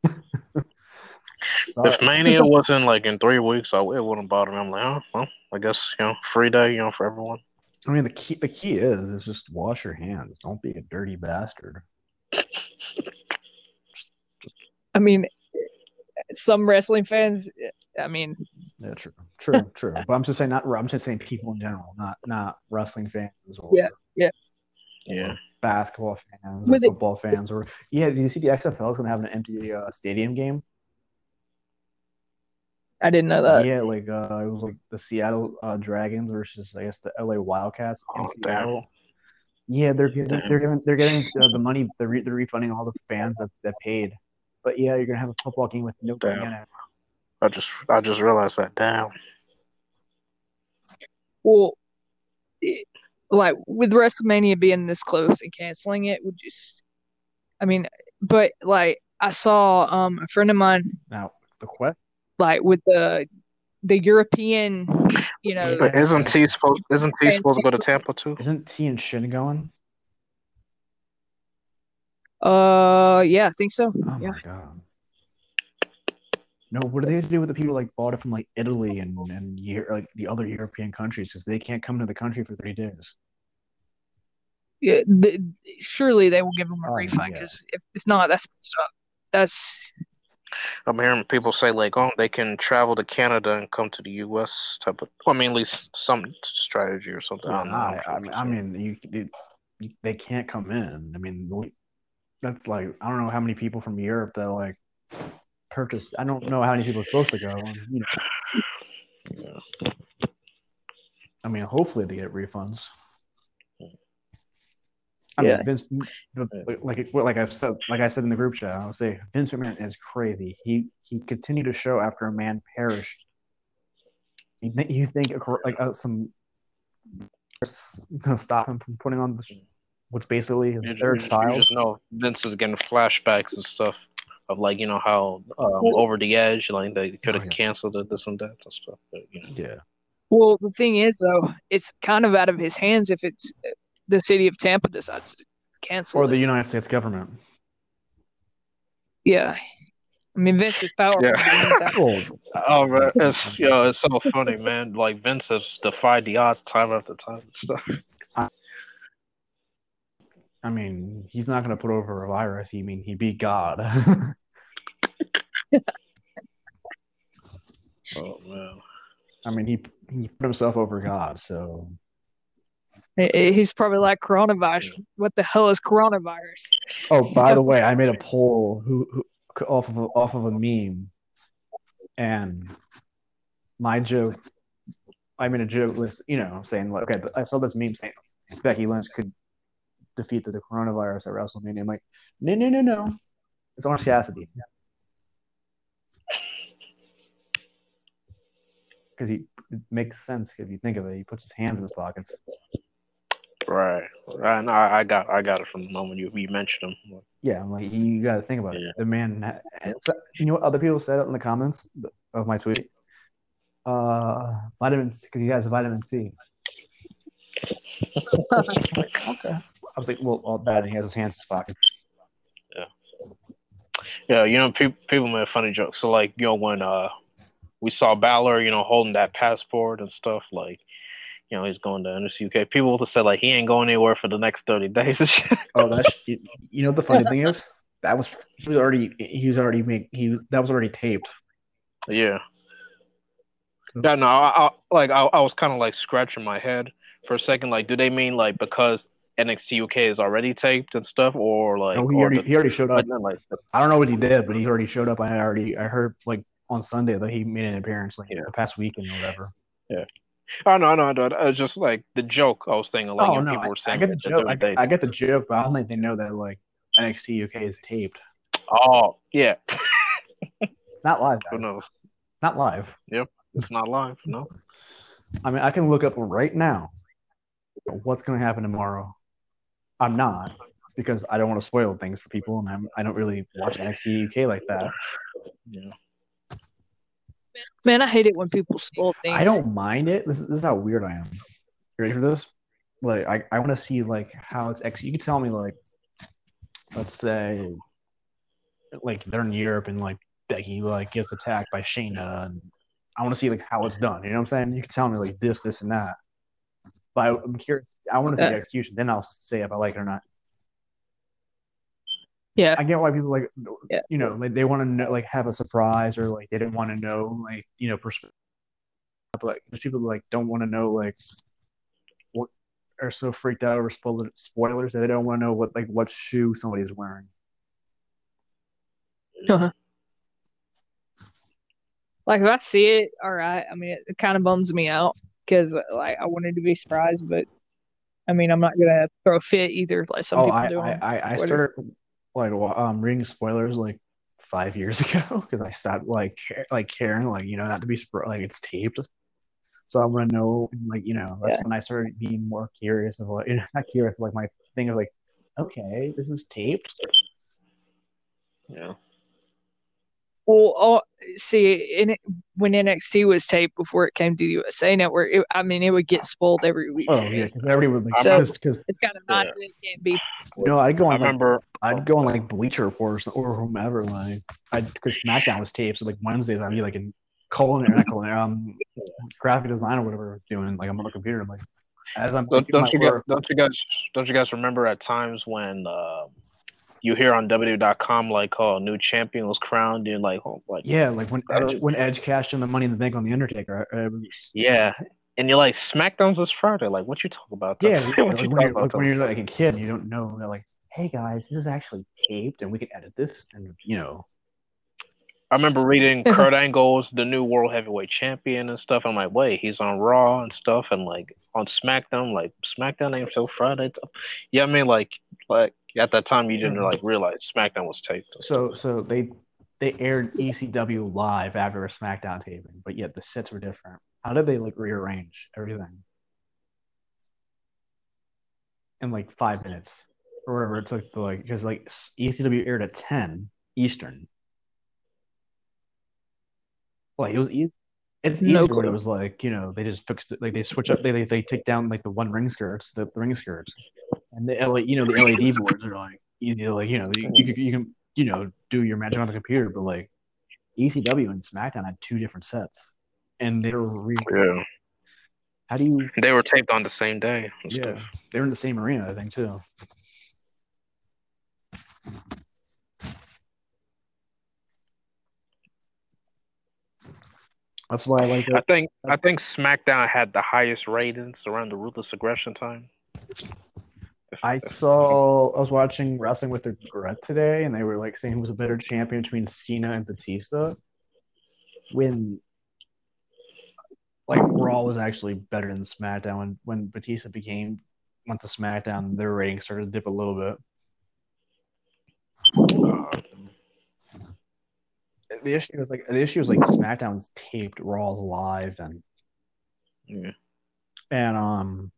then. (laughs) If Mania wasn't like in three weeks, I, it wouldn't bother me. I'm like, oh, well, I guess you know, free day, you know, for everyone. I mean, the key the key is is just wash your hands. Don't be a dirty bastard. I mean, some wrestling fans. I mean, Yeah, true, true, (laughs) true. But I'm just saying, not I'm just saying people in general, not not wrestling fans or Yeah, Yeah, basketball fans or With it- football fans or yeah. Did you see the XFL is gonna have an empty uh, stadium game? I didn't know that. yeah, like uh, it was like the Seattle uh, Dragons versus I guess the LA Wildcats in Oh, damn. Seattle. Yeah, they're giving Damn. they're giving they're getting uh, the money. They're, re- they're refunding all the fans that, that paid. But yeah, you're gonna have a football game with no Damn. in it. I just, I just realized that. Damn. Well, it, like with WrestleMania being this close and canceling it would just. I mean, but like I saw um a friend of mine Now the question. Like with the the European, you know, But isn't T supposed? Isn't T supposed to go to Tampa too? Isn't T and Shin going? uh, yeah, I think so. Oh Yeah. my god. No, what do they have to do with the people like bought it from like Italy and and year, like the other European countries because they can't come to the country for three days? Yeah, the, surely they will give them a Oh, refund yeah. because if, if not, that's messed up. That's I'm hearing people say like, oh, they can travel to Canada and come to the U.S. type of. I mean, at least some strategy or something. I don't know. I, I, mean, I mean, you- they can't come in. I mean, that's like I don't know how many people from Europe that like purchased. I don't know how many people are supposed to go. and, You know, (sighs) Yeah. I mean, hopefully they get refunds. I Yeah. mean, Vince, the, like like I've said, like I said in the group chat, I'll say Vince McMahon is crazy. He he continued to show after a man perished. You think, you think like uh, some gonna stop him from putting on the, what's basically his You, third you- you just know Vince is getting flashbacks and stuff of like you know how um, Well- over the edge, like they could have Oh, yeah. canceled it, this and that and stuff. But, you know. Yeah, well, the thing is though, it's kind of out of his hands if it's the city of Tampa decides to cancel or it. the United States government. Yeah, I mean Vince is powerful. Yeah. I get that. Well, Oh man, it's you know, it's so funny, man. Like Vince has defied the odds time after time and stuff. I mean, he's not gonna put over a virus. He mean he beat God. (laughs) Oh man. I mean, he he put himself over God. So He- He's probably like coronavirus. What the hell is coronavirus? Oh, (laughs) by the way, I made a poll who, who off of a, off of a meme, and my joke. I made a joke was you know saying like okay, I saw this meme saying Becky Lynch could defeat the, the coronavirus at WrestleMania. I'm like, no, no, no, no, it's Orange Cassidy. (laughs) Because he it makes sense if you think of it. He puts his hands in his pockets. Right, right. No, I I got, I got it from the moment you, you mentioned him. Yeah, I'm like you got to think about Yeah. it. The man, you know what other people said in the comments of my tweet? Uh, vitamin because he has vitamin C. okay. I was like, well, all bad. He has his hands in his pockets. Yeah, Yeah, you know, people people made funny jokes. So like, you know, when uh we saw Balor, you know, holding that passport and stuff, like, you know, he's going to NXT UK. People would said like he ain't going anywhere for the next thirty days and shit. Oh, that's (laughs) you know the funny thing is that was he was already he was already make he that was already taped. Yeah. Yeah, no, I, I like I, I was kind of like scratching my head for a second. Like, do they mean like because NXT UK is already taped and stuff, or like, No, he already the- he already showed up. then, like, I don't know what he did, but he already showed up. I already I heard like on Sunday that he made an appearance like Yeah. the past week and whatever. Oh no, no, no, it's just like the joke. I was saying. like, oh know, no, people I, were I saying get the joke. I, I get the joke, but I don't think they know that like NXT UK is taped, Oh yeah, (laughs) not live. who knows? Not live. Yep, it's not live, no. I mean, I can look up right now what's going to happen tomorrow. I'm not because I don't want to spoil things for people, and I'm, I don't really watch NXT UK like that. Yeah. Man, I hate it when people spoil things. I don't mind it. This is, this is how weird I am. You ready for this? Like, I, I want to see like how it's ex. You can tell me like, let's say, like they're in Europe and like Becky like gets attacked by Shayna, and I want to see like how it's done. You know what I'm saying? You can tell me like this, this, and that. But I, I'm curious. I want to see the execution. Then I'll say if I like it or not. Yeah. I get why people like, Yeah. you know, like they want to know, like have a surprise or like they didn't want to know, like you know, pers- but like there's people like don't want to know like what are so freaked out over spoil- spoilers that they don't want to know what like what shoe somebody's wearing. Uh-huh. Like if I see it, all right. I mean, it, it kind of bums me out because like I wanted to be surprised, but I mean, I'm not gonna throw a fit either. Like some oh, people I, do. I, I, I started like um reading spoilers like five years (laughs) ago because I stopped like care, like caring like you know not to be surprised like it's taped. So I want to know like you know that's Yeah. when I started being more curious of like you (laughs) know, not curious like my thing of like okay this is taped. Yeah. Well, oh, see, in it, when NXT was taped before it came to the USA Network, it, I mean, it would get spoiled every week. Oh yeah, because everybody would like So- because It's kind of nice Yeah. that it can't be. you know I'd go I on like, remember. I'd go on like Bleacher Report or, or whomever like I because SmackDown was taped so like Wednesdays I'd be like in culinary not culinary um graphic design or whatever I was doing like I'm on the computer I'm like as I'm Don't, don't you my guys? Don't you guys? Don't you guys remember at times when uh, you hear on WWE.com like, "Oh, new champion was crowned," and like, oh, like, yeah like when Edge, when Edge cashed in the Money in the Bank on the Undertaker I, I yeah, and you're like, "SmackDown's this Friday." Like, what you talk about? that? yeah (laughs) what like, you when, talk you're, about? like, when you're like a kid and you don't know they're like hey guys this is actually taped and we can edit this and you know I remember reading (laughs) Kurt Angle's the new world heavyweight champion and stuff. I'm like, wait, he's on Raw and stuff, and like on SmackDown, like SmackDown ain't so Friday. Yeah, I mean, like, like at that time you didn't like mm-hmm. realize SmackDown was taped. So so they they aired ECW live after a SmackDown taping, but yet the sets were different. How did they like rearrange everything in like five minutes or whatever it took to like because like ECW aired at ten Eastern. Like it was easy. It's easy No when it was like you know they just fixed it like they switch up they they, they take down like the one ring skirts the, the ring skirts and the LA, you know the LED boards are like you know like you know you, you, can- you can you know do your magic on the computer but like ECW and SmackDown had two different sets and they were re- Yeah, how do you they were taped on the same day. Yeah stuff. they're in the same arena I think too that's why I like I think I think SmackDown had the highest ratings around the Ruthless Aggression time. If I (laughs) saw I was watching Wrestling with Regret today, and they were like saying who was a better champion between Cena and Batista. When like Raw was actually better than SmackDown. When when Batista became went to SmackDown, their ratings started to dip a little bit. Uh, The issue was like the issue was like SmackDown's taped, Raw's live, and yeah. and um,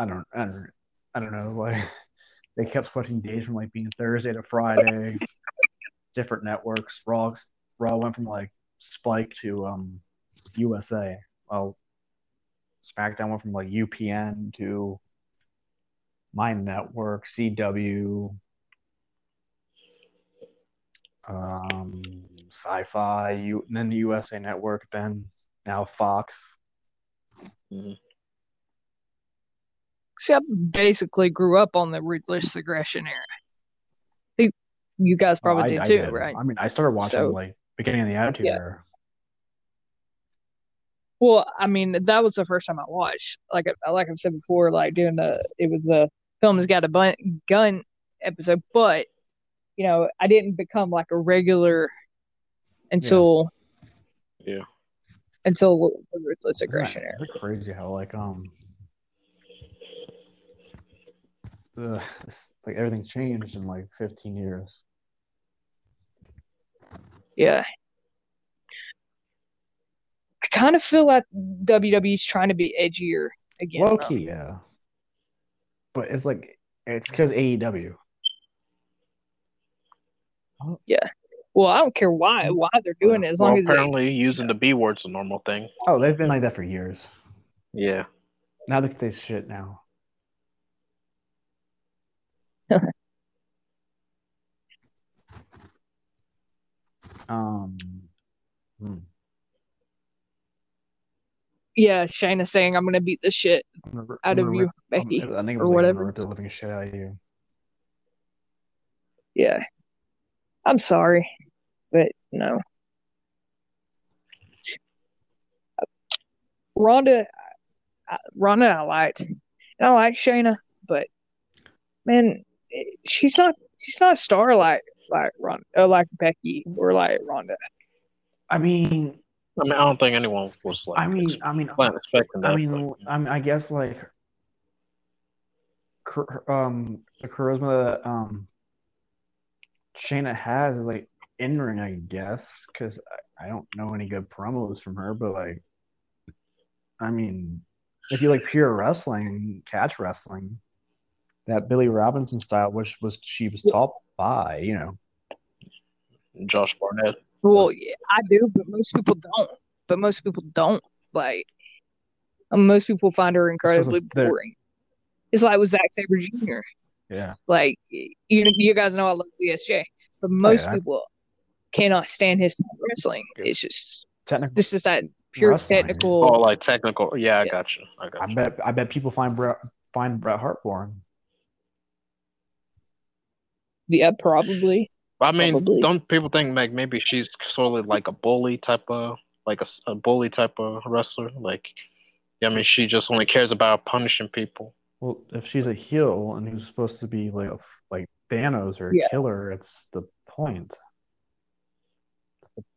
I don't I don't I don't know like (laughs) they kept switching days from like being Thursday to Friday, (laughs) different networks. Raw Raw went from like Spike to um USA, while SmackDown went from like UPN to my network, CW, um, Sci-Fi, you, and then the USA Network, then now Fox. Mhm. See, I basically grew up on the ruthless aggression era. You guys probably I- did I too, did. right? I mean, I started watching So- like beginning of the Attitude Yeah. Era. Well, I mean, that was the first time I watched. Like, I- like I've said before, like doing the it was the film has got a bun, gun episode, but you know, I didn't become like a regular until Yeah. until the ruthless Isn't that- aggression era. Crazy how like um, ugh, it's, like everything's changed in like 15 years. Yeah. I kind of feel like WWE's trying to be edgier again. Low though. key, yeah. But it's like it's because AEW. Yeah. Well, I don't care why why they're doing it as Well, long as they, apparently using the B word's a normal thing. Oh, they've been like that for years. Yeah. Now they can say shit now. (laughs) um, hmm. yeah, Shayna saying I'm gonna beat the shit gonna, out of you, rip- Becky. I think or like, whatever. rip the living shit out of you. Yeah. I'm sorry, but no. Ronda, I- Ronda, I liked. And I like Shayna, but man, she's not. She's not a star like like Ron, uh, like Becky or like Ronda. I mean, I mean, I don't think anyone was like. I mean, I mean, wasn't expecting that. I mean, but- I mean, I guess like, um, the charisma that um, Shayna has is like in ring, I guess, because I, I don't know any good promos from her, but like, I mean, if you like pure wrestling, catch wrestling, that Billy Robinson style, which was she was taught by, you know, Josh Barnett. Well, yeah, I do, but most people don't. But most people don't like. um, Most people find her incredibly boring. It's like with Zack Sabre Jr. yeah, Like you, you guys know I love ZSJ, but most yeah. people cannot stand his wrestling. It's just technical. this is that pure Wrestling. technical. Oh, like technical. Yeah, I Yeah. got you. I got I bet, I bet people find Bret find Bret Hart boring. Yeah, probably. I mean, Probably. don't people think like maybe she's sort of like a bully type of like a bully type of wrestler? Like, yeah, I mean, she just only cares about punishing people. Well, if she's a heel and who's supposed to be like a, f- like Thanos or a Yeah. killer, it's the point.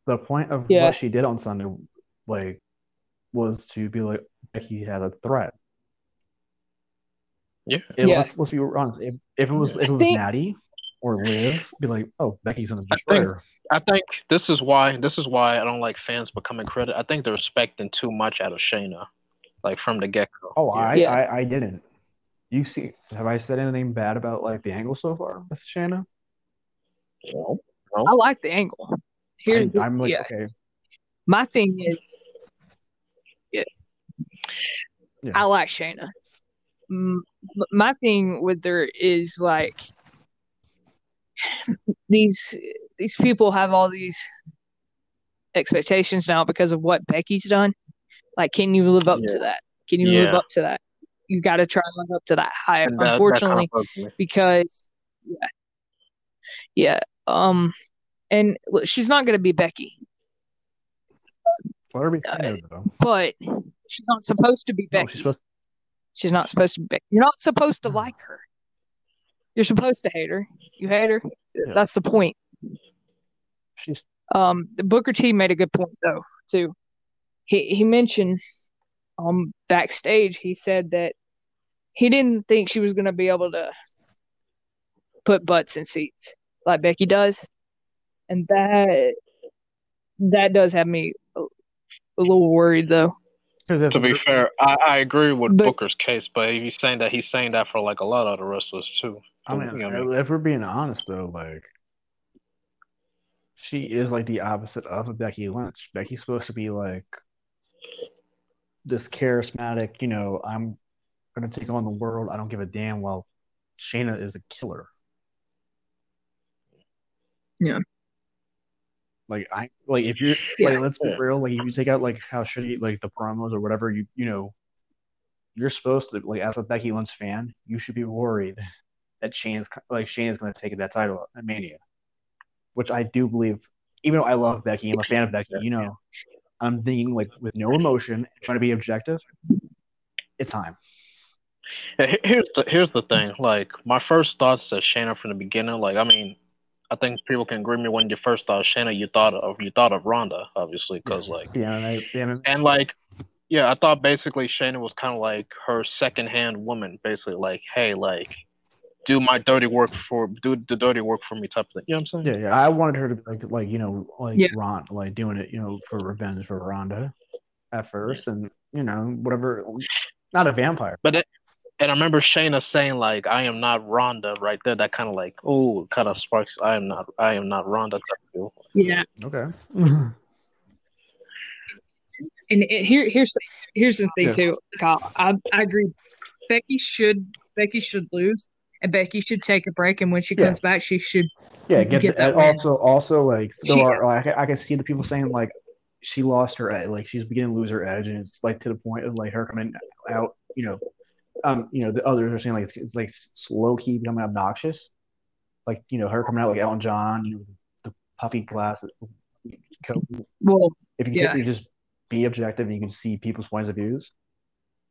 The point of Yeah. what she did on Sunday, like, was to be like Becky had a threat. Yeah. If- Yeah. Let's, let's be honest. If, if it was if it was think- Natty or live, be like, oh, Becky's gonna I destroy think- I think this is why this is why I don't like fans becoming credit. I think they're expecting too much out of Shayna, like from the get go. Oh, I, Yeah. I I didn't. You see, have I said anything bad about like the angle so far with Shayna? No. I like the angle. Here, I, am like, yeah. okay, My thing is, yeah, Yeah. I like Shayna. My thing with her is like these these people have all these expectations now because of what Becky's done. Like, can you live up to that? Can you live up to that? You got to try to live up to that hype. And that- that Unfortunately, kind of because yeah, yeah, um, and look, she's not going to be Becky, let her be Uh, but she's not supposed to be No, Becky. she's supposed She's not supposed to be. You're not supposed to like her. You're supposed to hate her. You hate her. Yeah. That's the point. She's Um, Booker T made a good point though too. He he mentioned um backstage. He said that he didn't think she was going to be able to put butts in seats like Becky does, and that that does have me a, a little worried though. To be fair, I, I agree with But- Booker's case, but he's saying that he's saying that for like a lot of the wrestlers too. I mean, You know what I mean? if we're being honest though, like she is like the opposite of a Becky Lynch. Becky's supposed to be like this charismatic, you know, I'm gonna take on the world. I don't give a damn. Well, Shayna is a killer. Yeah. Like I like if you're Yeah. like let's be real, like if you take out like how shitty like the promos or whatever, you you know, you're supposed to like as a Becky Lynch fan, you should be worried that Shane's like Shane is going to take that title at Mania, which I do believe. Even though I love Becky, I'm a fan of Becky. You know, I'm thinking like with no emotion, trying to be objective. It's time. Yeah, Here's the here's the thing. Like my first thoughts to Shayna from the beginning. Like I mean, I think people can agree with me when you first thought of Shayna, you thought of you thought of Ronda, obviously, because like Yeah, and yeah, and like yeah, I thought basically Shayna was kind of like her secondhand woman, basically like, hey, like do my dirty work for do the dirty work for me type of thing. You know what I'm saying? yeah, yeah. I wanted her to be like, like you know, like Yeah. Ron, like doing it, you know, for revenge for Ronda at first, and you know, whatever. Not a vampire. But it, and I remember Shayna saying like, "I am not Ronda" right there. That kind of like, oh, kind of sparks. I am not. I am not Ronda. Type of deal. Yeah, Okay. (laughs) and it, here here's here's the thing Yeah. too, Kyle. I I agree. Becky should Becky should lose, and Becky should take a break. And when she Yeah. comes back, she should Yeah, get, Get that. that win. Also, also like still, She- are, like I can see the people saying like she lost her edge, like she's beginning to lose her edge, and it's like to the point of like her coming out. You know, um, you know the others are saying like it's, it's like slow key becoming obnoxious. Like you know her coming out like Elton John, you know, the puffy glasses. well. If you, Yeah. you just be objective and you can see people's points of views,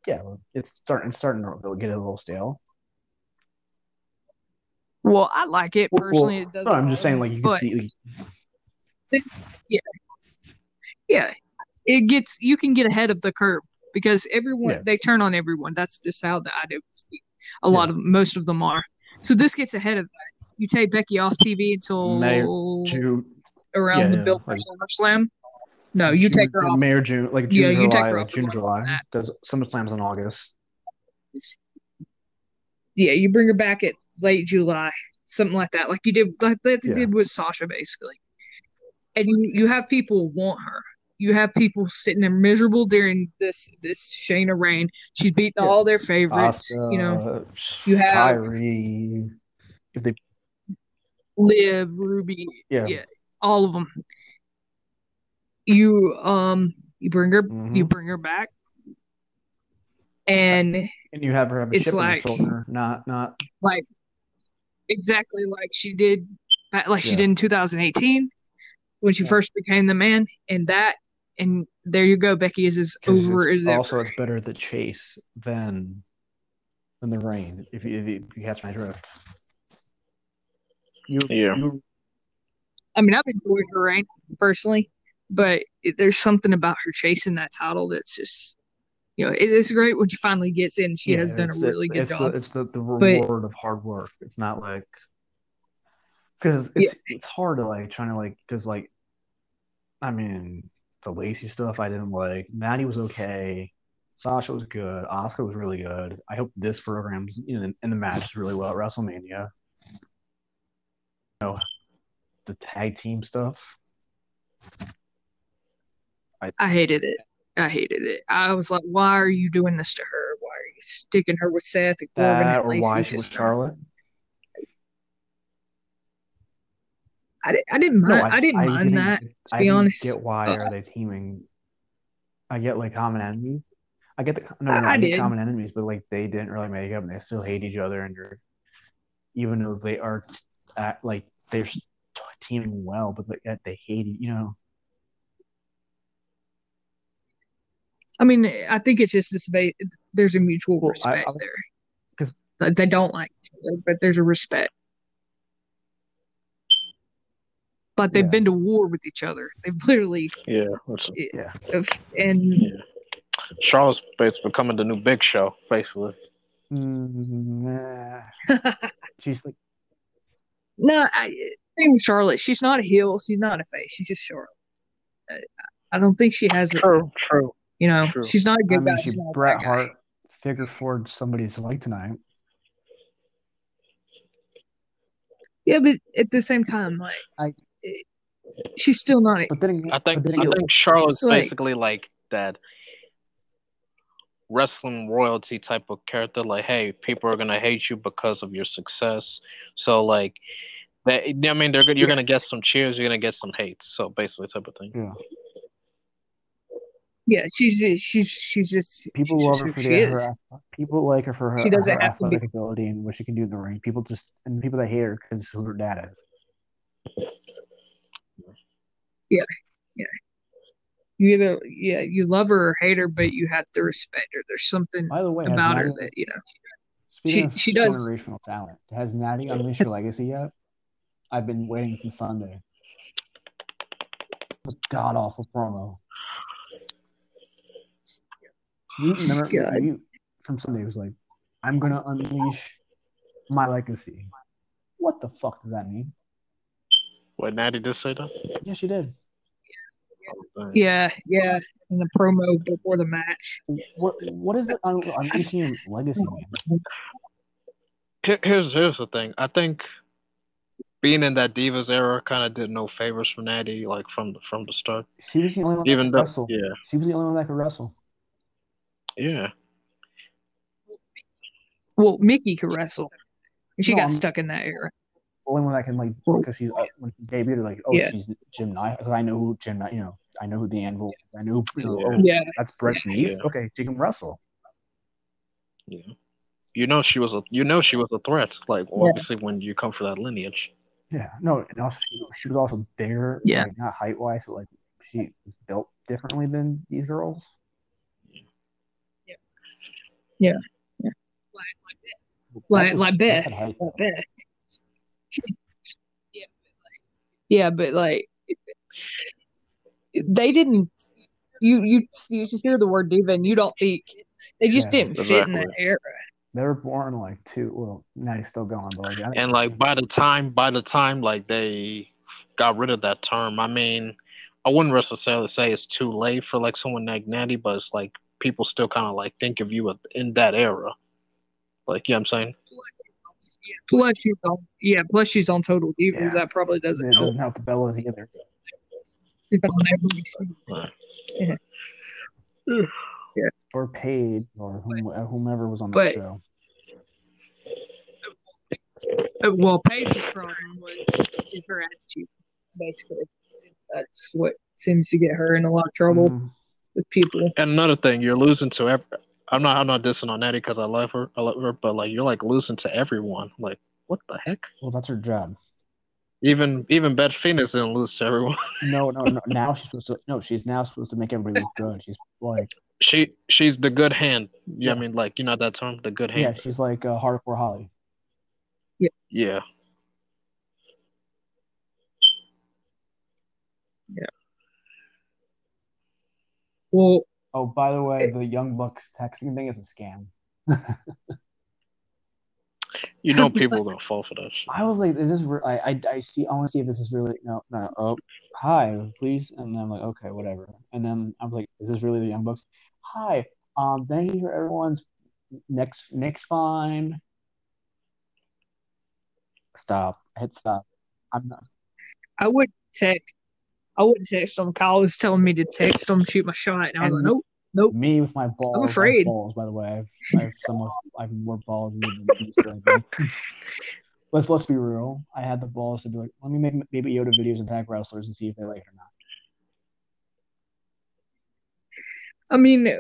yeah, it's starting it's starting to get a little stale. Well, I like it personally. well, it no, I'm just saying like you can see. Like, yeah, it gets you can get ahead of the curve because everyone Yeah. they turn on everyone. That's just how the idea. A lot of most of them are. So this gets ahead of that. You take Becky off TV until June, around yeah, the yeah, bill for like- SummerSlam. No, you take her off. May or June, like Yeah, June, you take July, her off June, July, because SummerSlam's in August. Yeah, you bring her back at late July, something like that, like you did, like that Yeah. did with Sasha, basically. And you, you have people want her. You have people sitting there miserable during this this Shayna reign. She's beating Yeah. all their favorites. you know, you have- Kairi. If they, Liv, Ruby, yeah, yeah, all of them. You um you bring her Mhm. you bring her back, and and you have her have a It's chip like- her shoulder, not not like exactly like she did uh, like she Yeah. did in 2018 when she Yeah. first became the man and that and there you go becky is as 'cause over it's- as ever. also it's better the chase than than the reign. If you if you, if you catch my drift. You, Yeah. you i mean i've enjoyed her reign personally but it, there's something about her chasing that title that's just you know it is great when she finally gets in she yeah, has done a really it's, good it's job The, it's the, the But- reward of hard work. It's not like because it's it's hard to like trying to like because like I mean the Lacey stuff I didn't like. Maddie was okay. Sasha was good. Asuka was really good. I hope this program's you know in the matches really well at WrestleMania. You know, the tag team stuff. i hated it i hated it i was like why are you doing this to her why are you sticking her with seth and Corbin and or why she was Charlotte. I, I didn't No, mind. I, didn't mind that. to I be didn't honest. get why Uh, are they teaming? I get like common enemies. I get the no, I- no, I I, get common enemies, but like they didn't really make up, and they still hate each other, and even though they are at, like they're teaming well, but like they hate you know. I mean, I think it's just this. va- There's a mutual Well, I- respect I- there. 'cause- Like, they don't like each other, but there's a respect. But they've Yeah. been to war with each other. They've literally, Yeah, that's, Yeah. and yeah. Charlotte's basically becoming the new Big Show, basically. Mm, nah. (laughs) She's like, no, I, same Charlotte. She's not a heel. She's not a face. She's just Charlotte. I, I don't think she has it. True, true. You know, True. she's not a good I mean, guy. she She's Bret bad guy. Hart figure forward somebody to like tonight. Yeah, but at the same time, like, I- it- she's still not. But then I think but I then again, think Charlotte's like- basically like that wrestling royalty type of character. Like, hey, people are gonna hate you because of your success. So like, that I mean, they're gonna you're gonna get some cheers, you're gonna get some hates. So basically, type of thing. yeah, yeah, she's she's she's just people she's love just her for she her. People like her for her, She doesn't her have to be- athletic ability and what she can do in the ring. People just and people that hate her because who her dad is. Yeah, yeah. You either yeah, you love her or hate her, but you have to respect her. There's something By the way, about her that you know. Speaking she does- generational talent, has Natty unleashed her legacy yet? I've been waiting since Sunday. God awful promo. You remember God. you, from Sunday it was like, I'm gonna unleash my legacy. What the fuck does that mean? What Natty did say that? Yeah, she did. Yeah, yeah, in the promo before the match. What what is it un- unleashing your legacy? Here- Here's here's the thing. I think being in that Divas era kind of did no favors for Natty, like from the from the start. She was the only one that Even could though, wrestle. yeah, She was the only one that could wrestle. Yeah, Well, Mickey could wrestle. She No, got I'm- stuck in that era. The only one that can like because she's uh, when she debuted like oh Yeah. she's Jim Neidhart because I know who Jim Neidhart you know I know who the Anvil I know you know, Yeah. oh, Yeah, that's Bret's niece Yeah. okay she can wrestle yeah. You know she was a you know she was a threat. Like obviously when you come from that lineage. yeah no and also she, she was also bigger Yeah. like, not height wise but like she was built differently than these girls like was- like Beth Beth. had. Like Beth. Yeah, but like they didn't. You you you just hear the word diva and you don't think they just Yeah. didn't fit in that Exactly. era. they were born like two well Natty's still going but like And like by the time by the time like they got rid of that term, I mean, I wouldn't necessarily say it's too late for like someone like Natty, but it's like people still kind of like think of you in that era. Like, you know what I'm saying? Plus she's on yeah. Plus she's on Total Divas. Yeah. That probably doesn't it help. doesn't help the Bellas either on every or Paige or whom, whomever was on the show Uh, Well, Paige's problem was is her attitude. Basically, that's what seems to get her in a lot of trouble Mhm. With people. And another thing, you're losing to every. I'm not. I'm not dissing on Natty because I love her. I love her, but like you're like losing to everyone. Like, what the heck? well that's her job Even even Beth Phoenix didn't lose to everyone. (laughs) no no no now she's supposed to no she's now supposed to make everybody look good she's like She she's the good hand. Yeah, I mean, like you know that term, the good hand. Yeah, she's like uh, hardcore Holly. Yeah. Yeah. Well, Oh, by the way, the Young Bucks texting thing is a scam. (laughs) You know (laughs) people are gonna fall for that shit. I was like, is this real? I, I I see. I want to see if this is really no no. Oh, hi, please. And then I'm like, okay, whatever. And then I'm like, is this really the Young Bucks? Hi. Um, thank you for everyone's next next fine. Stop. Hit stop. I'm not. I would text. I wouldn't text him. Kyle was telling me to text him, shoot my shot, and I was And- like, nope, nope. Me with my balls. I'm afraid. balls, by the way. I have, I have some of. I have more balls than you do, so I think. (laughs) Let's let's be real. I had the balls to be like, let me make Baby Yoda videos and tag wrestlers and see if they like it or not. I mean, I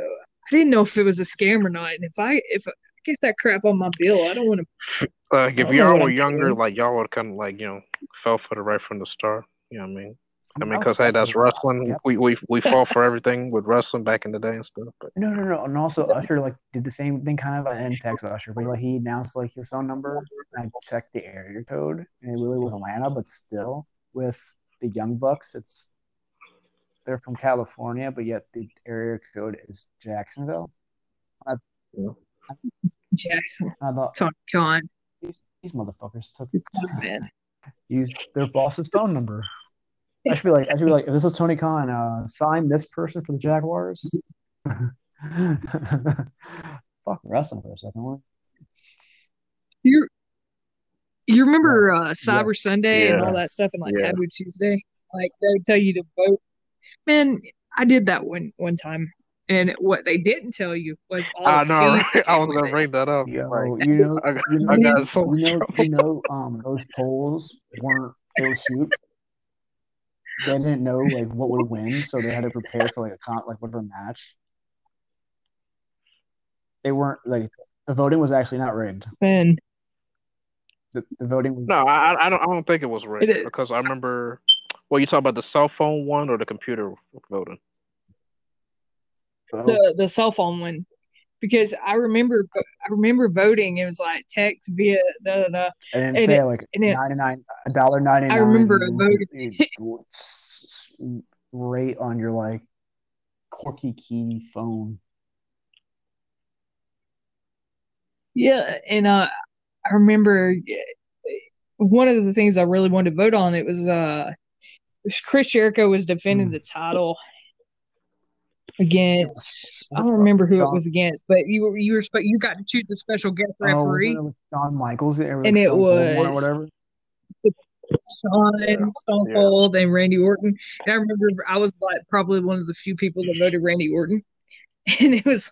didn't know if it was a scam or not. And if I if I get that crap on my bill, I don't want to. Like if I don't know y'all were younger, saying. like y'all would kind of like you know fell for the right from the start. You know what I mean? I mean, because hey, that's skeptical. I was wrestling. skeptical. We we we fall for everything with wrestling back in the day and stuff. But No, no, no. And also, Usher like did the same thing kind of. I didn't text Usher, but like he announced like his phone number. And I checked the area code, and it really was Atlanta, but still with the Young Bucks, it's they're from California, but yet the area code is Jacksonville. Jackson, I thought Tony Khan, these motherfuckers took it man. used their boss's phone number. I should be like, I should be like, if this was Tony Khan, uh, sign this person for the Jaguars. (laughs) Fuck wrestling for a second. What? You you remember uh, Cyber Yes. Sunday and all that stuff and like Yeah. Taboo Tuesday? Like they would tell you to vote. Man, I did that one one time, and what they didn't tell you was all I know. fees that I was gonna it. bring that up. Yo, Like, you know, (laughs) I got, you I know, got so you know, you know, um, those polls weren't those shoot. They didn't know like what would win, so they had to prepare for like a con, like whatever match. They weren't like the voting was actually not rigged. Man, The, the voting was No, I I don't I don't think it was rigged It is- because I remember. Well, you talk about the cell phone one or the computer voting? the the cell phone one, because I remember I remember voting. It was like text via da da da. Didn't and say it- like and ninety nine, a dollar ninety nine. I remember voted. rate on your like quirky key phone. Yeah, and uh, I remember uh, one of the things I really wanted to vote on. It was uh, Chris Jericho was defending Hmm. the title against. I don't remember who it was against, but you were you were spe- you got to choose a special guest Oh, referee. it with Shawn Michaels, or And it Stone Cold or was- whatever. Shawn, Stone Yeah. Cold, and Randy Orton. And I remember I was like probably one of the few people that voted Randy Orton, (laughs) and it was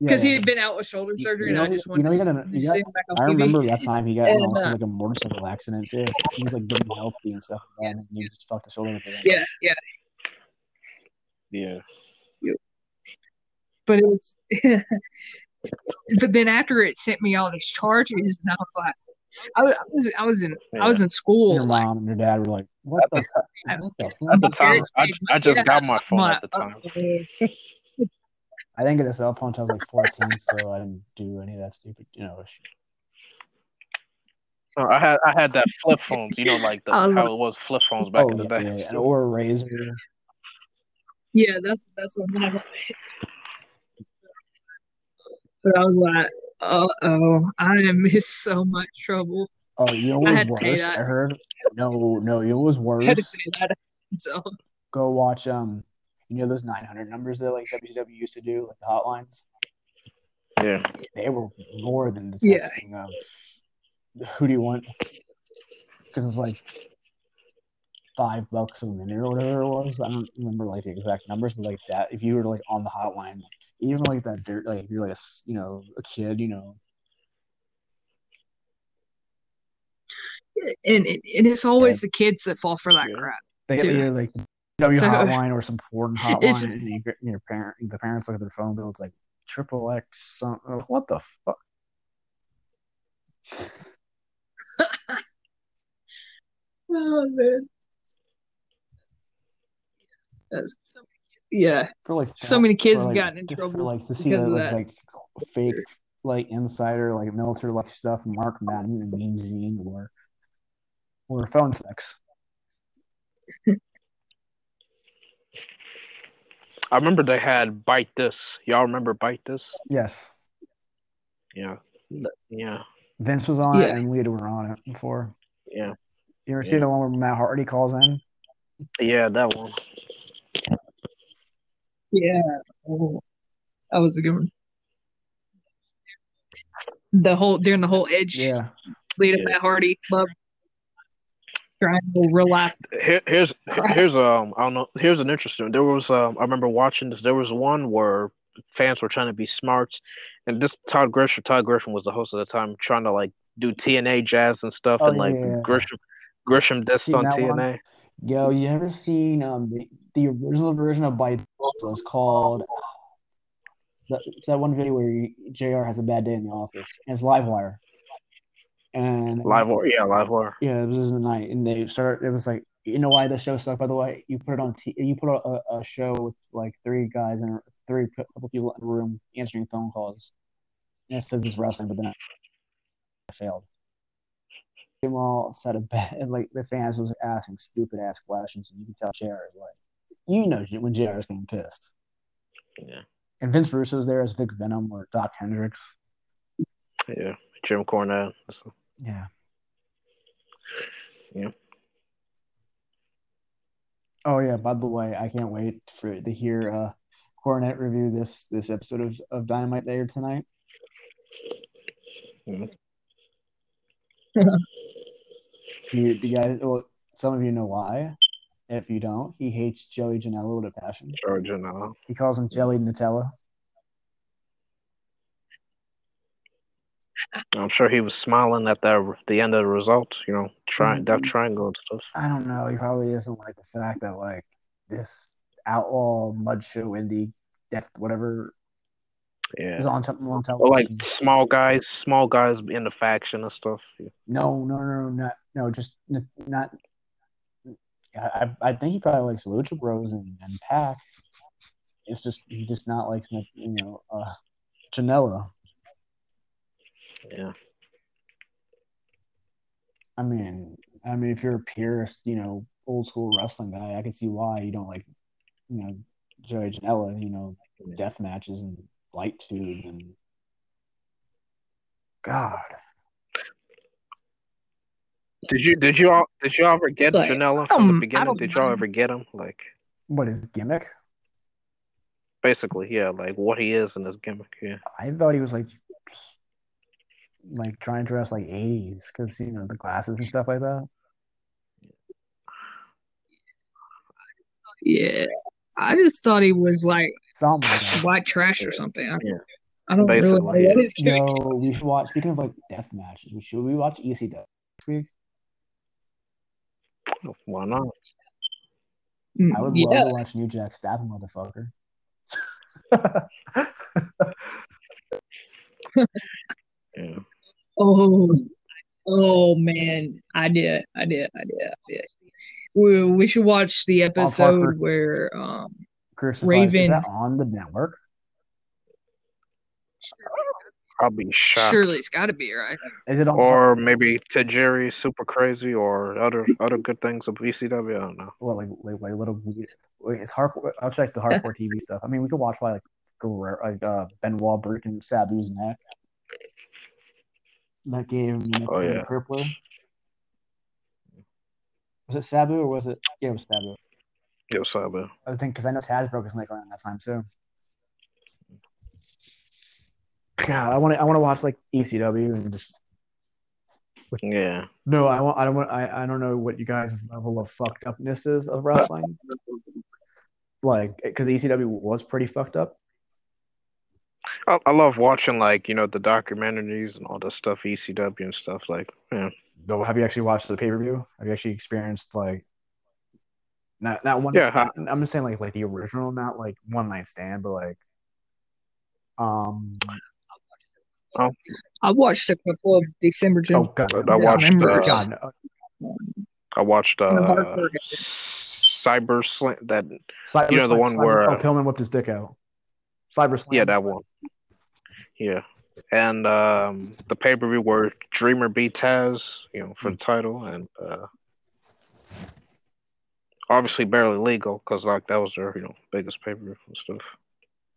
because Yeah, he had been out with shoulder surgery, You and I know- just you wanted know, to you gotta- see got- him back on I TV. remember that time he got And, uh, like a motorcycle accident too. He was like getting healthy and stuff like and he just fucked his shoulder. with it. Yeah, yeah. Yeah. but it was (laughs) but then after it sent me all these charges and i was like i was i was, I was in i was in school Your like mom and your dad were like, "What the? I- What the At the time, I, I just Yeah, got my phone my- at the time. I didn't get a cell phone until I was like 14, so I didn't do any of that stupid, you know, shit. So I had I had that flip phones. You know, like the, how like- it was flip phones back oh, in the yeah, day. yeah, yeah. or a razor. Yeah that's that's what mine was. but i was like uh-oh i am in so much trouble Oh, you know I what was to worse? I heard. No, no, you know what was I had to worse? pay that (laughs) so Go watch um, you know those 900 numbers that like WCW used to do, like the hotlines. Yeah. They were more than the Yeah. texting of who do you want? Because like five bucks a minute or whatever it was. I don't remember like the exact numbers, but like that, if you were like on the hotline, even like that dirt, like if you're like a, you know a kid, you know, and, and it's always the kids that fall for that Yeah. crap they Too. either like W So- (laughs) hotline or some porn (laughs) hotline, just- and you your parent, the parents look at their phone bill. It's like triple X. Some, uh, what the fuck? (laughs) oh man Uh, that's so yeah For like so many kids have like, gotten in trouble for, trouble like to see because that, of like, that. like fake like insider like military like stuff Mark Madden and Mean Gene or or phone sex. (laughs) I remember they had Byte This. Y'all remember Byte This? Yes, Yeah. Yeah. Vince was on it and we were on it before. Yeah. You ever see the one where Matt Hardy calls in? Yeah, that one. Yeah. Oh, that was a good one. The whole during the whole edge Yeah, lead Yeah. Matt Hardy love triangle real life. Here, here's here's um I don't know here's an interesting. There was um I remember watching this. There was one where fans were trying to be smart, and this Todd Grisham Todd Grisham was the host at the time, trying to like do TNA jabs and stuff, Oh, and like yeah. Grisham Grisham dissed on that one? TNA. yo, you ever seen um the, the original version of Byte oh. was called? It's that, it's that one video where Jr. has a bad day in the office, and it's Livewire, and Live or yeah, live or Yeah, it was in the night, and they started. It was like You know why the show sucked? By the way, you put it on. T- you put a, a show with like three guys and three couple people in a room answering phone calls. And it said just wrestling, but then it failed. They all said a bet, and like the fans was asking stupid ass questions, and you can tell Jared like, you know, when JR is getting pissed. Yeah. And Vince Russo was there as Vic Venom or Doc Hendrix. Yeah. Jim Cornette. Yeah. Yeah. Oh yeah. By the way, I can't wait for to hear uh, Cornette review this this episode of, of Dynamite later tonight. Mhm. (laughs) You, you guys, well, some of you know why. If you don't, he hates Joey Janela with a passion. Georgia now. He calls him Jelly Nutella. I'm sure he was smiling at the the end of the result. You know, trying Mhm. Death Triangle and stuff. I don't know. He probably doesn't like the fact that like this outlaw mud show indie death whatever Yeah. is on something on Or television. like small guys, small guys in the faction and stuff. Yeah. No, no, no, no, not no, just n- not. I, I think he probably likes Lucha Bros and, and Pac. It's just he just not likes you know uh, Janela. Yeah. I mean, I mean, if you're a purist, you know, old school wrestling guy, I can see why you don't like, you know, Joey Janela. You know, death matches and light tube and God. Did you did you all did you ever get Like, Janela from the beginning? Did y'all ever get him? Like What is gimmick? basically, yeah, like what he is in his gimmick. Yeah. I thought he was like, like trying to dress like '80s because you know the glasses and stuff like that. Yeah, I just thought he was like Something like white trash or something. I, Yeah. I don't really know Basically, what his gimmick No, we should watch. Speaking of like death matches, we should we watch ECW next week? Why not? Mm, I would yeah, love to watch New Jack stab a motherfucker. (laughs) Yeah. Oh, oh man, I did, I did, I did, I did. We we should watch the episode where um Crucified. Is Raven- that on the network? I'll be shocked. surely it's got to be right. Is it on? Or maybe Tajiri Super Crazy or other other good things of ECW. I don't know. Well, like like, like little weird. Wait, it's hardcore. I'll check the hardcore (laughs) TV stuff. I mean, we could watch like Guerrero, like uh, Benoit breaking Sabu's neck. That game. him the Oh, yeah. Crippler. Was it Sabu or was it? Yeah, it was Sabu. Yo, Sabu. I think because I know Taz broke his neck around that time too. God, I want to. I want to watch like ECW and just Yeah. no. I want. I don't want. I, I don't know what you guys' level of fucked upness is of wrestling. Like, because ECW was pretty fucked up. I, I love watching like you know the documentaries and all the stuff ECW and stuff like yeah Though, have you actually watched the pay per view? Have you actually experienced like not not one? Yeah. I'm just saying like like the original, not like one night stand, but like um. I watched a couple of December Oh god, I watched, uh, God, no. I watched uh And the hardcore guy. Cyber Slam that Cyber, You know, the one Cyber- where, oh, uh, Pillman whipped his dick out. Cyber Slam. yeah that one yeah and um the pay per view where Dreamer beat Taz you know for the title and uh obviously barely legal because like that was their you know biggest pay per view stuff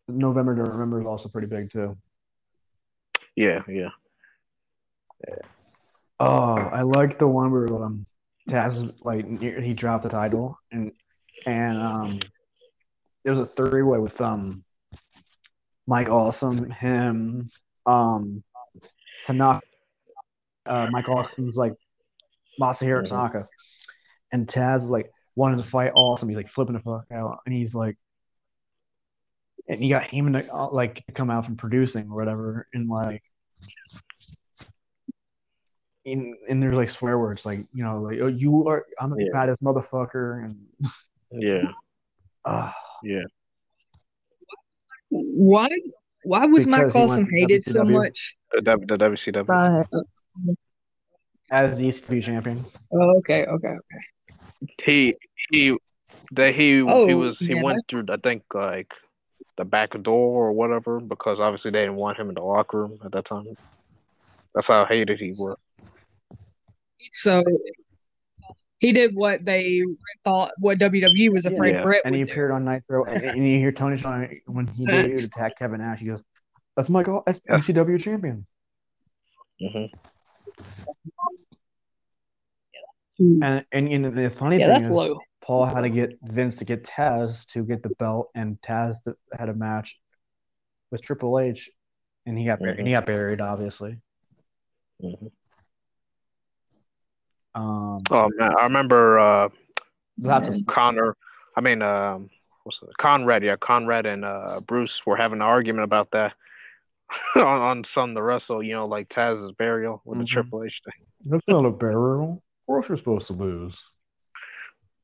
November to Remember is also pretty big too. Yeah yeah Oh, I like the one where um Taz like he dropped the title and and um there was a three way with um Mike Awesome, him, um Tanaka, uh, Mike Awesome's like Masahiro. Tanaka, and Taz is like wanted to fight Awesome. He's like flipping the fuck out, and he's like, and he got Heyman to uh, like come out from producing or whatever, and like in and there's like swear words like you know like oh you are I'm the Yeah. baddest motherfucker and (laughs) yeah uh, yeah Why? Why was Mike Because he went Awesome to hated so much? the, the WCW By, as the ECW champion. oh, okay, okay, okay. He he that he he Oh, was he yeah. went through I think like the back door or whatever because obviously they didn't want him in the locker room at that time. That's how hated he was. So he did what they thought what WWE was afraid Yeah, Bret and he would do. appeared on Nitro, and, and you hear Tony Schiavone when he debuted attack Kevin Nash. He goes, "That's my goal, that's Yeah. ECW champion." hmm And and, and the funny Yeah, thing that's is, low. Paul had to get Vince to get Taz to get the belt, and Taz had a match with Triple H, and he got buried. And he got buried, obviously. hmm Um, Oh man, I remember uh, lots of Connor. I mean, um, what's it? Conrad? Yeah, Conrad and uh, Bruce were having an argument about that (laughs) on on Sun the Wrestle. You know, like Taz's burial with the Mhm. Triple H thing. that's not a burial. Of course, you're supposed to lose.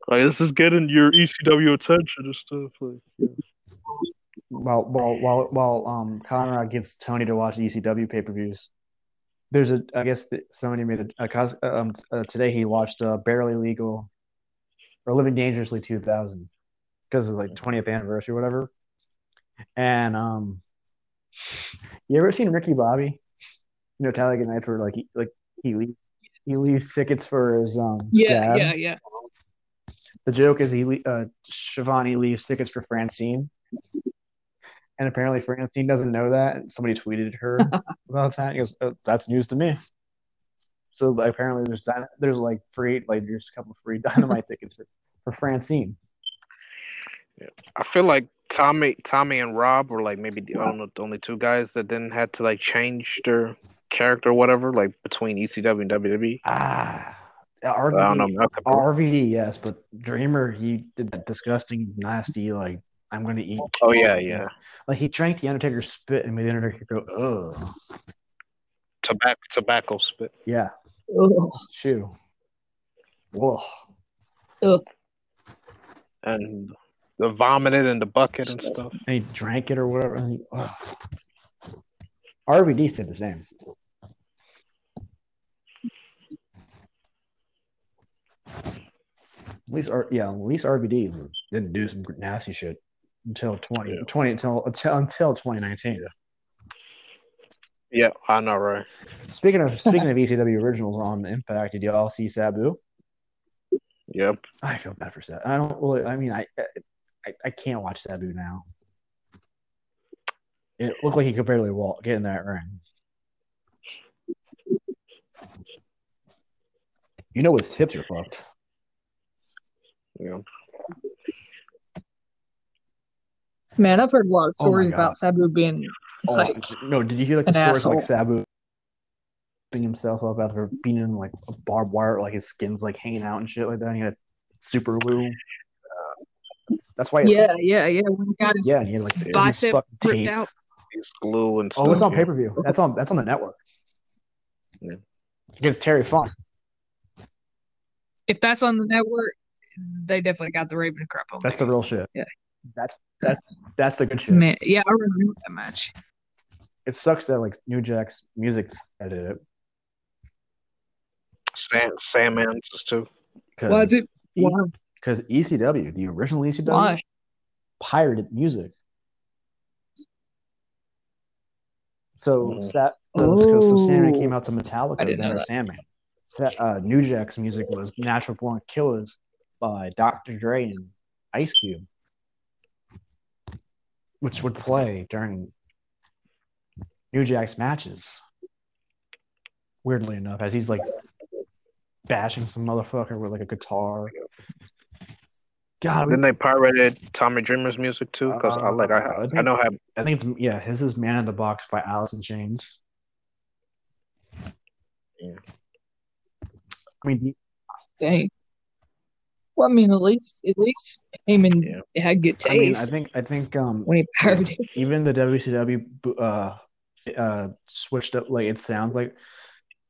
Like this is getting your ECW attention and stuff. Like, yeah. While while while while um Conrad gets Tony to watch ECW pay per views, there's a I guess that somebody made a, a cos- um uh, today he watched uh, Barely Legal or Living Dangerously 2000 because it's like 20th anniversary or whatever. And um, you ever seen Ricky Bobby? You know, Talladega Nights where like he like he leaves, he leaves tickets for his um Yeah, dad. yeah, yeah. The joke is he uh Schiavone leaves tickets for Francine. And apparently Francine doesn't know that. Somebody tweeted her (laughs) about that. He goes, oh, "That's news to me." So like, apparently there's dyna- there's like free like there's a couple free dynamite (laughs) tickets for, for Francine. I feel like Tommy, Tommy and Rob were like maybe the, I don't know, the only two guys that didn't have to like change their character or whatever, like between ECW and WWE. Ah, I don't know. RVD, Malcolm- RVD, yes, but Dreamer he did that disgusting, nasty like I'm gonna eat. Oh yeah, yeah. Like he drank the Undertaker's spit and made the Undertaker go, ugh. Tobacco, tobacco spit. Yeah, Ugh. chew. Ugh. Ugh. and the vomited in the bucket and stuff. and he drank it or whatever. And he, ugh. RVD said the same. At least, yeah, at least RVD didn't do some nasty shit until 20, Yeah. 20 until, until until 2019. Yeah, I know, right? Speaking of (laughs) speaking of ECW originals on Impact, did y'all see Sabu? Yep. I feel bad for Sabu. I don't really. I mean, I I, I can't watch Sabu now. It looked like he could barely walk, get in that ring. You know his hips are fucked. Yeah. Man, I've heard a lot of Oh my stories God. about Sabu being Oh, like no, did you hear like the an stories asshole. like Sabu beating himself up after being in like a barbed wire, like his skin's like hanging out and shit like that. And he had super glue. That's why. It's, yeah, yeah, yeah. When he got his yeah. And he had like these bicep fucking ripped tape. out. He's glue and stuff. Oh, it's on yeah. pay per view. That's on. That's on the network. Yeah. Against Terry Funk. If that's on the network, they definitely got the Raven crap on. That's the real shit. Yeah. That's that's that's the good shit. Man, yeah, I remember that match. It sucks that like New Jack's music's edited Sam Sandman's is too. Why is it? Why? because ECW, the original ECW, Why? pirated music. So that because so Sandman Oh. came out to Metallica didn't as know Enter that. Sandman. Uh, New Jack's music was Natural Born Killers by Dr. Dre and Ice Cube, which would play during New Jack's matches. Weirdly enough, as he's like bashing some motherfucker with like a guitar. God, Then they pirated Tommy Dreamer's music too, because I like Uh, I I I know how I think it's yeah. His is Man in the Box by Alice in Chains. Yeah. I mean, Dang. Well, I mean, at least at least Heyman had good taste I mean, I think I think um when he pirated. even the WCW uh uh switched up like it sounds like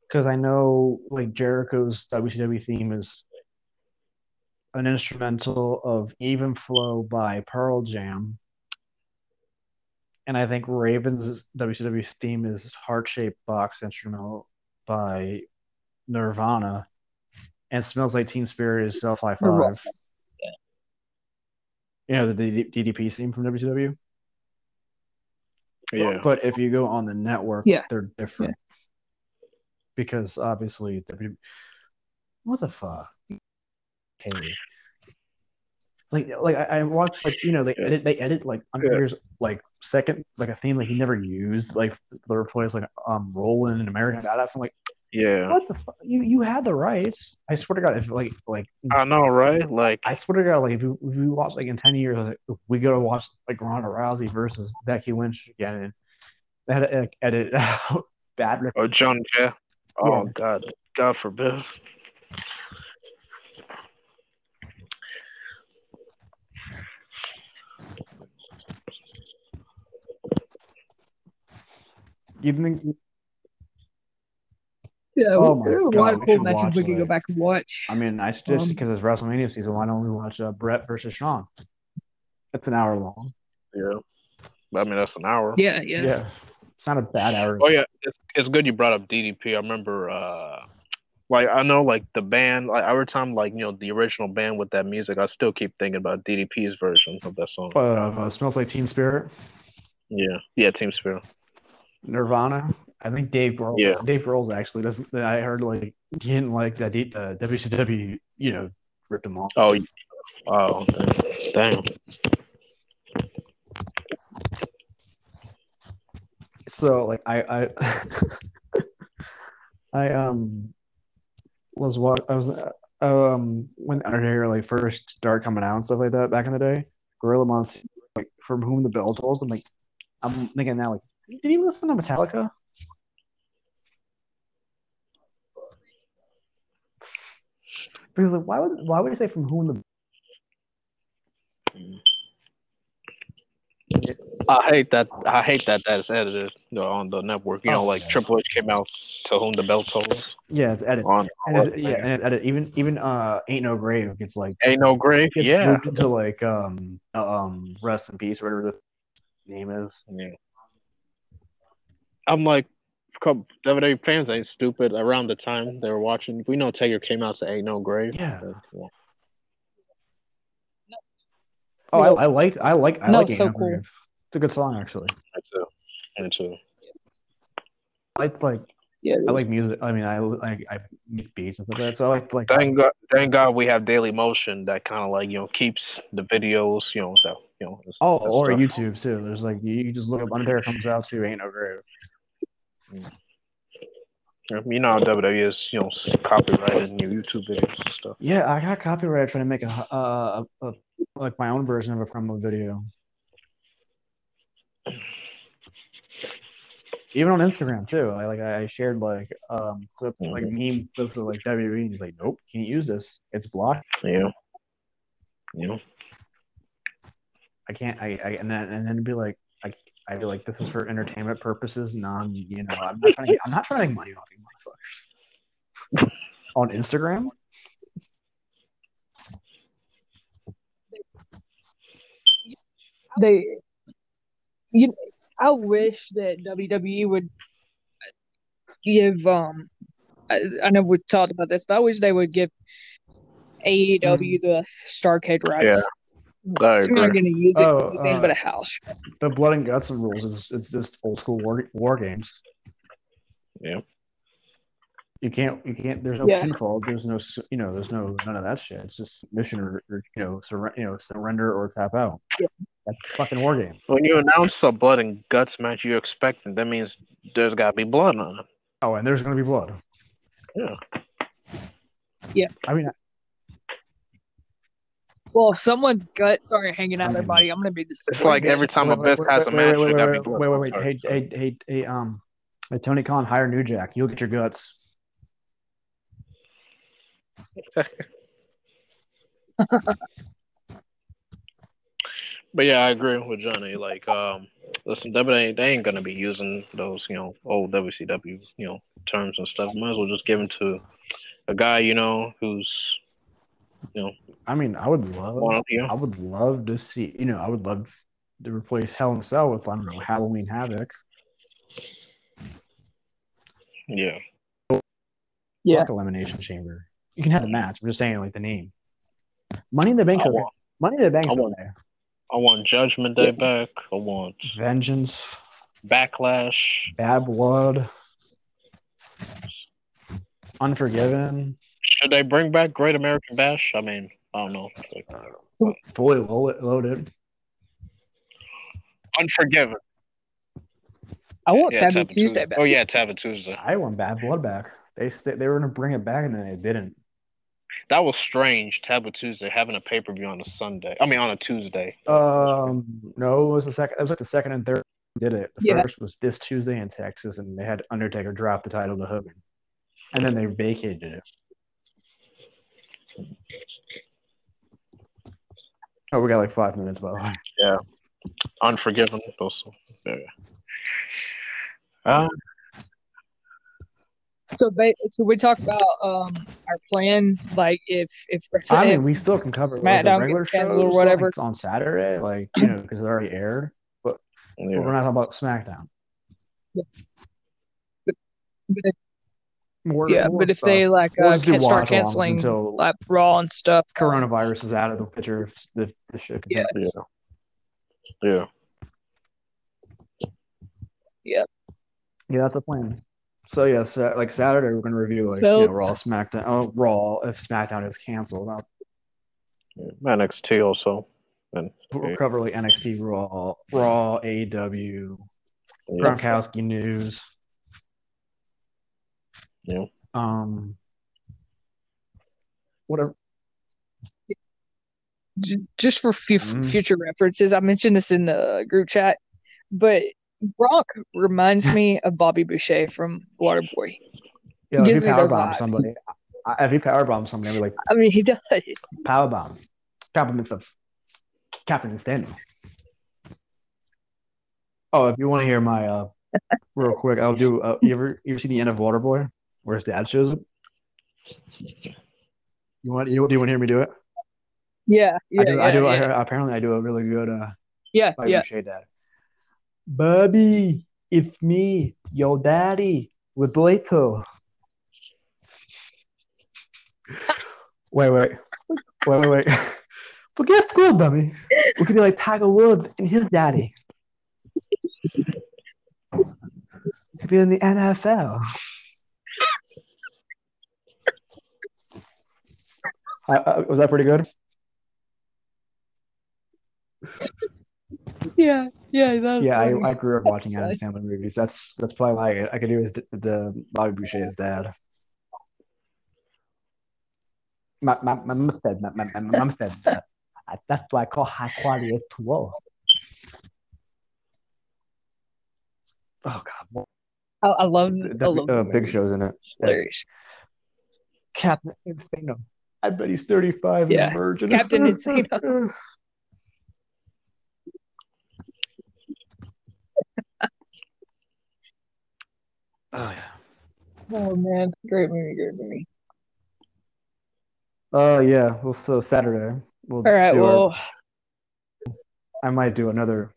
because I know like Jericho's WCW theme is an instrumental of Even Flow by Pearl Jam. And I think Raven's WCW theme is Heart Shaped Box instrumental by Nirvana. And Smells Like Teen Spirit is Self High The Raw. Five. You know the DDP theme from WCW. Yeah. But if you go on the network, Yeah. they're different. Because obviously, W- what the fuck? Okay. Like, like I, I watched, like you know, they edit, they edit like Undertaker's like second, like a theme like he never used, like the replace like um Roland and American Badass. I'm like, Yeah. what the fuck? You you had the rights. I swear to God, if like like I know, right? Like, I swear to God, like if we, if we watch like in ten years, like, if we go to watch like Ronda Rousey versus Becky Lynch again, and they had to like, edit (laughs) out bad. rep- oh, John Jay. Oh Yeah. God, God forbid. You think? Yeah, Oh my there were a lot of cool matches we could go back and watch. I mean, I suggest Um, because it's WrestleMania season, why don't we watch uh, Bret versus Shawn? It's an hour long. Yeah. I mean, that's an hour. Yeah, yeah. Yeah, it's not a bad hour. Oh yeah, it's, it's good you brought up DDP. I remember, uh, like I know, like the band, like every time, like you know, the original band with that music, I still keep thinking about DDP's version of that song. Uh, uh, smells like Teen Spirit, Yeah, yeah, Team Spirit. Nirvana. I think Dave Grohl. Yeah. Dave Grohl actually doesn't. I heard like he didn't like that uh, WCW. You know, ripped him off. Oh, oh, damn. so like I I (laughs) I um was what I was uh, um when Undertaker like first started coming out and stuff like that back in the day. Gorilla Monsoon, like from whom the bell tolls. I'm like I'm thinking now like did he listen to Metallica? Because like why would why would you say from whom the I hate that. I hate that that's edited on the network. You know, Oh, like yeah. Triple H came out to whom the bell tolls. yeah it's edit On and it's, yeah and it's edit even even uh ain't no grave gets like ain't no grave. gets Yeah. moved into like um uh, um rest in peace or whatever the name is. Yeah. I'm like, co- WWE fans ain't stupid. Around the time they were watching, we know Taker came out to Ain't No Grave. Yeah. But, yeah. Oh, I, I like I like I No, like so Ain't No cool. Grave. It's a good song actually. Me too. Me too. I like like Yeah, I like music. I mean, I like I make beats and stuff like that. So I like like Thank God, thank God we have Daily Motion that kind of like you know keeps the videos you know that you know. this- oh, that or stuff. YouTube too. There's like you, you just look up Undertaker comes out to Ain't No Grave. You know how WWE is you know copyrighted your YouTube videos and stuff. Yeah, I got copyright trying to make a, uh, a, a like my own version of a promo video. Even on Instagram too. I like I shared like um clip like meme clips of like WWE and he's like, Nope, can't use this. It's blocked. Yeah. You know. I can't I, I and then and then it'd be like I I'd like, this is for entertainment purposes, non you know, I'm not trying to I'm not trying to make money off you motherfuckers. on Instagram? they you I wish that WWE would give um I, I know we talked about this, but I wish they would give AEW the Starcade rights. I They're not going to use it Oh, for anything uh, but a house. The blood and guts and rules is it's just old school war war games. Yeah. You can't you can't there's no Yeah. pinfall, there's no. You know, there's no none of that shit. It's just mission or, or you know, surre- you know, surrender or tap out. Yeah. That's a fucking war game. When you announce a blood and guts match, you expect that means there's got to be blood on it. Oh, and there's gonna be blood. Yeah. Yeah. I mean Well, if someone guts are hanging out their body, I'm going to be It's like every time a best wait, has a wait, match, wait, wait, wait, wait, wait, wait, Hey, hey, hey, hey, um hey, Tony Khan, hire New Jack. You'll get your guts. (laughs) But yeah, I agree with Johnny. Like, um, listen, WWE they ain't gonna be using those, you know, old WCW, you know, terms and stuff. Might as well just give them to a guy, you know, who's, you know, I mean, I would love one, you I would love to see, you know, I would love to replace Hell in a Cell with, I don't know, Halloween Havoc. yeah. Yeah. Fuck Elimination Chamber. You can have the match. I'm just saying, like the name. Money in the Bank. Want- Money in the Bank's I want- there. I want Judgment Day back. I want Vengeance, Backlash. Bad Blood, Unforgiven, Should they bring back Great American Bash? I mean, I don't know. Like, Fully Loaded. Unforgiven. I want Yeah, Taboo Taboo Tuesday back. Oh yeah, Taboo Tuesday. I want Bad Blood back. They st- they were gonna bring it back and then they didn't. That was strange. Taboo Tuesday having a pay per view on a Sunday. I mean, on a Tuesday. Um, no, it was the second. It was like the second and third did it. The Yeah. first was this Tuesday in Texas, and they had Undertaker drop the title to Hogan, and then they vacated it. Oh, we got like five minutes, by the way. Yeah. Unforgiven. Also. Yeah. Uh, So, ba- so we talk about um our plan, like if if, I if mean, we still can cover like, SmackDown the regular shows or whatever. like, on Saturday, like you know, because it already aired. But yeah. we're not talking about SmackDown. but if, More, yeah, more but if stuff. they like We'll uh, can't start canceling until like Raw and stuff, coronavirus is out of the picture, the the shit. Yeah. continues, so. yeah. Yeah, that's the plan. So yeah, so, like Saturday, we're gonna review like So- you know, Raw, SmackDown. Oh, Raw if SmackDown is canceled. I'll, yeah. NXT also. And we'll cover like NXT, Raw, Raw, AEW, yeah. Gronkowski news. Yeah. Um. Whatever. Just for fu- Mhm. future references. I mentioned this in the group chat, but Brock reminds me (laughs) of Bobby Boucher from Waterboy. Yeah, if gives you me power those bomb somebody, if you power bomb somebody, be like (laughs) I mean, he does. power bomb. Compliments of Captain Insano. Oh, if you want to hear my uh, real quick, I'll do. Uh, you ever you ever see the end of Waterboy, where his dad shows up? You want you, do you want to hear me do it? Yeah, yeah, I do. yeah, I do. yeah, I, apparently, I do a really good. Uh, yeah, yeah. Boucher dad. Bobby, it's me, your daddy, with Leto. wait, wait, wait, wait, wait. (laughs) Forget school, dummy. We could be like Tiger Woods and his daddy. Could be in the NFL. Uh, uh, was that pretty good? (laughs) Yeah, yeah, that's yeah, funny. I, I grew up (laughs) watching Adam Sandler movies. That's that's probably why it. I could do his the Bobby Boucher's dad. My my my mom said my, my, my mom said that. That's why I call high quality H2O. Oh God, I, I love, I love uh, the Big. Show's in it. Captain Insano. I bet he's thirty-five Yeah, and a virgin. Captain (laughs) Insano. oh yeah. Oh man, great movie, great movie. Oh yeah. Well, so Saturday we'll All right, do our- well, I might do another.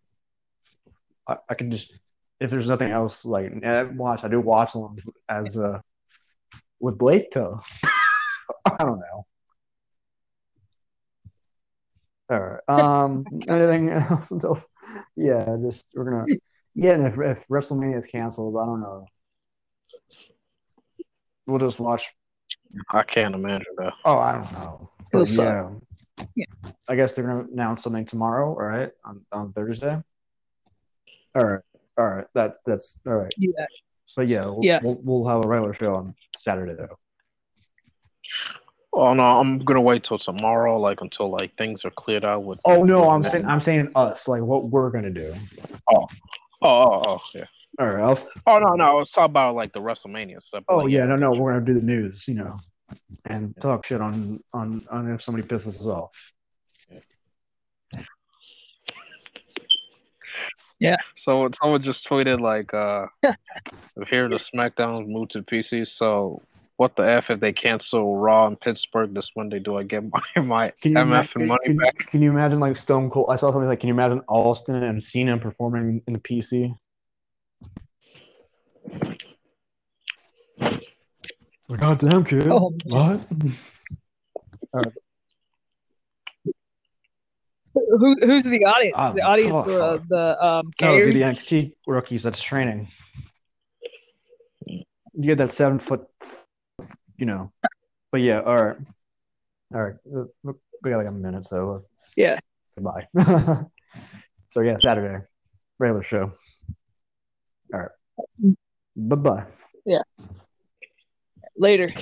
I, I can just if there's nothing else like eh, watch. I do watch them as uh with Blake though. (laughs) I don't know. All right. (laughs) Um. anything else? Until yeah, just we're gonna yeah. And if if WrestleMania is canceled, I don't know. We'll just watch. I can't imagine that. Oh, I don't know. But yeah. Yeah. I guess they're gonna announce something tomorrow, all right? On on Thursday. All right. All right. That that's all right. yeah, But yeah, we'll, Yeah. We'll, we'll have a regular show on Saturday though. Oh no, I'm gonna wait till tomorrow, like until like things are cleared out with. Oh no, I'm saying I'm saying us, like what we're gonna do. Oh, oh, oh, yeah. All right. I'll, Oh no, no, I was talking about like the WrestleMania stuff. oh Like, yeah, no, no, we're gonna do the news, you know, and talk shit on on on if somebody pisses us off. Yeah. yeah. So someone just tweeted like, uh, (laughs) here the SmackDown moved to PC. So what the f if they cancel Raw in Pittsburgh this Monday? Do I get (laughs) my my Can you, MF and money can, back? can you imagine like Stone Cold? I saw something like, can you imagine Austin and Cena performing in the PC? Goddamn kid. Oh. What? Who, who's the audience? Um, the audience, oh, uh, the um, No, it'd be the NXT rookies that's training. You get that seven foot, you know. But yeah, all right. All right. Uh, We got like a minute, so uh, Yeah. So bye. (laughs) so yeah, Saturday, regular show. All right. Bye bye. Yeah. Later.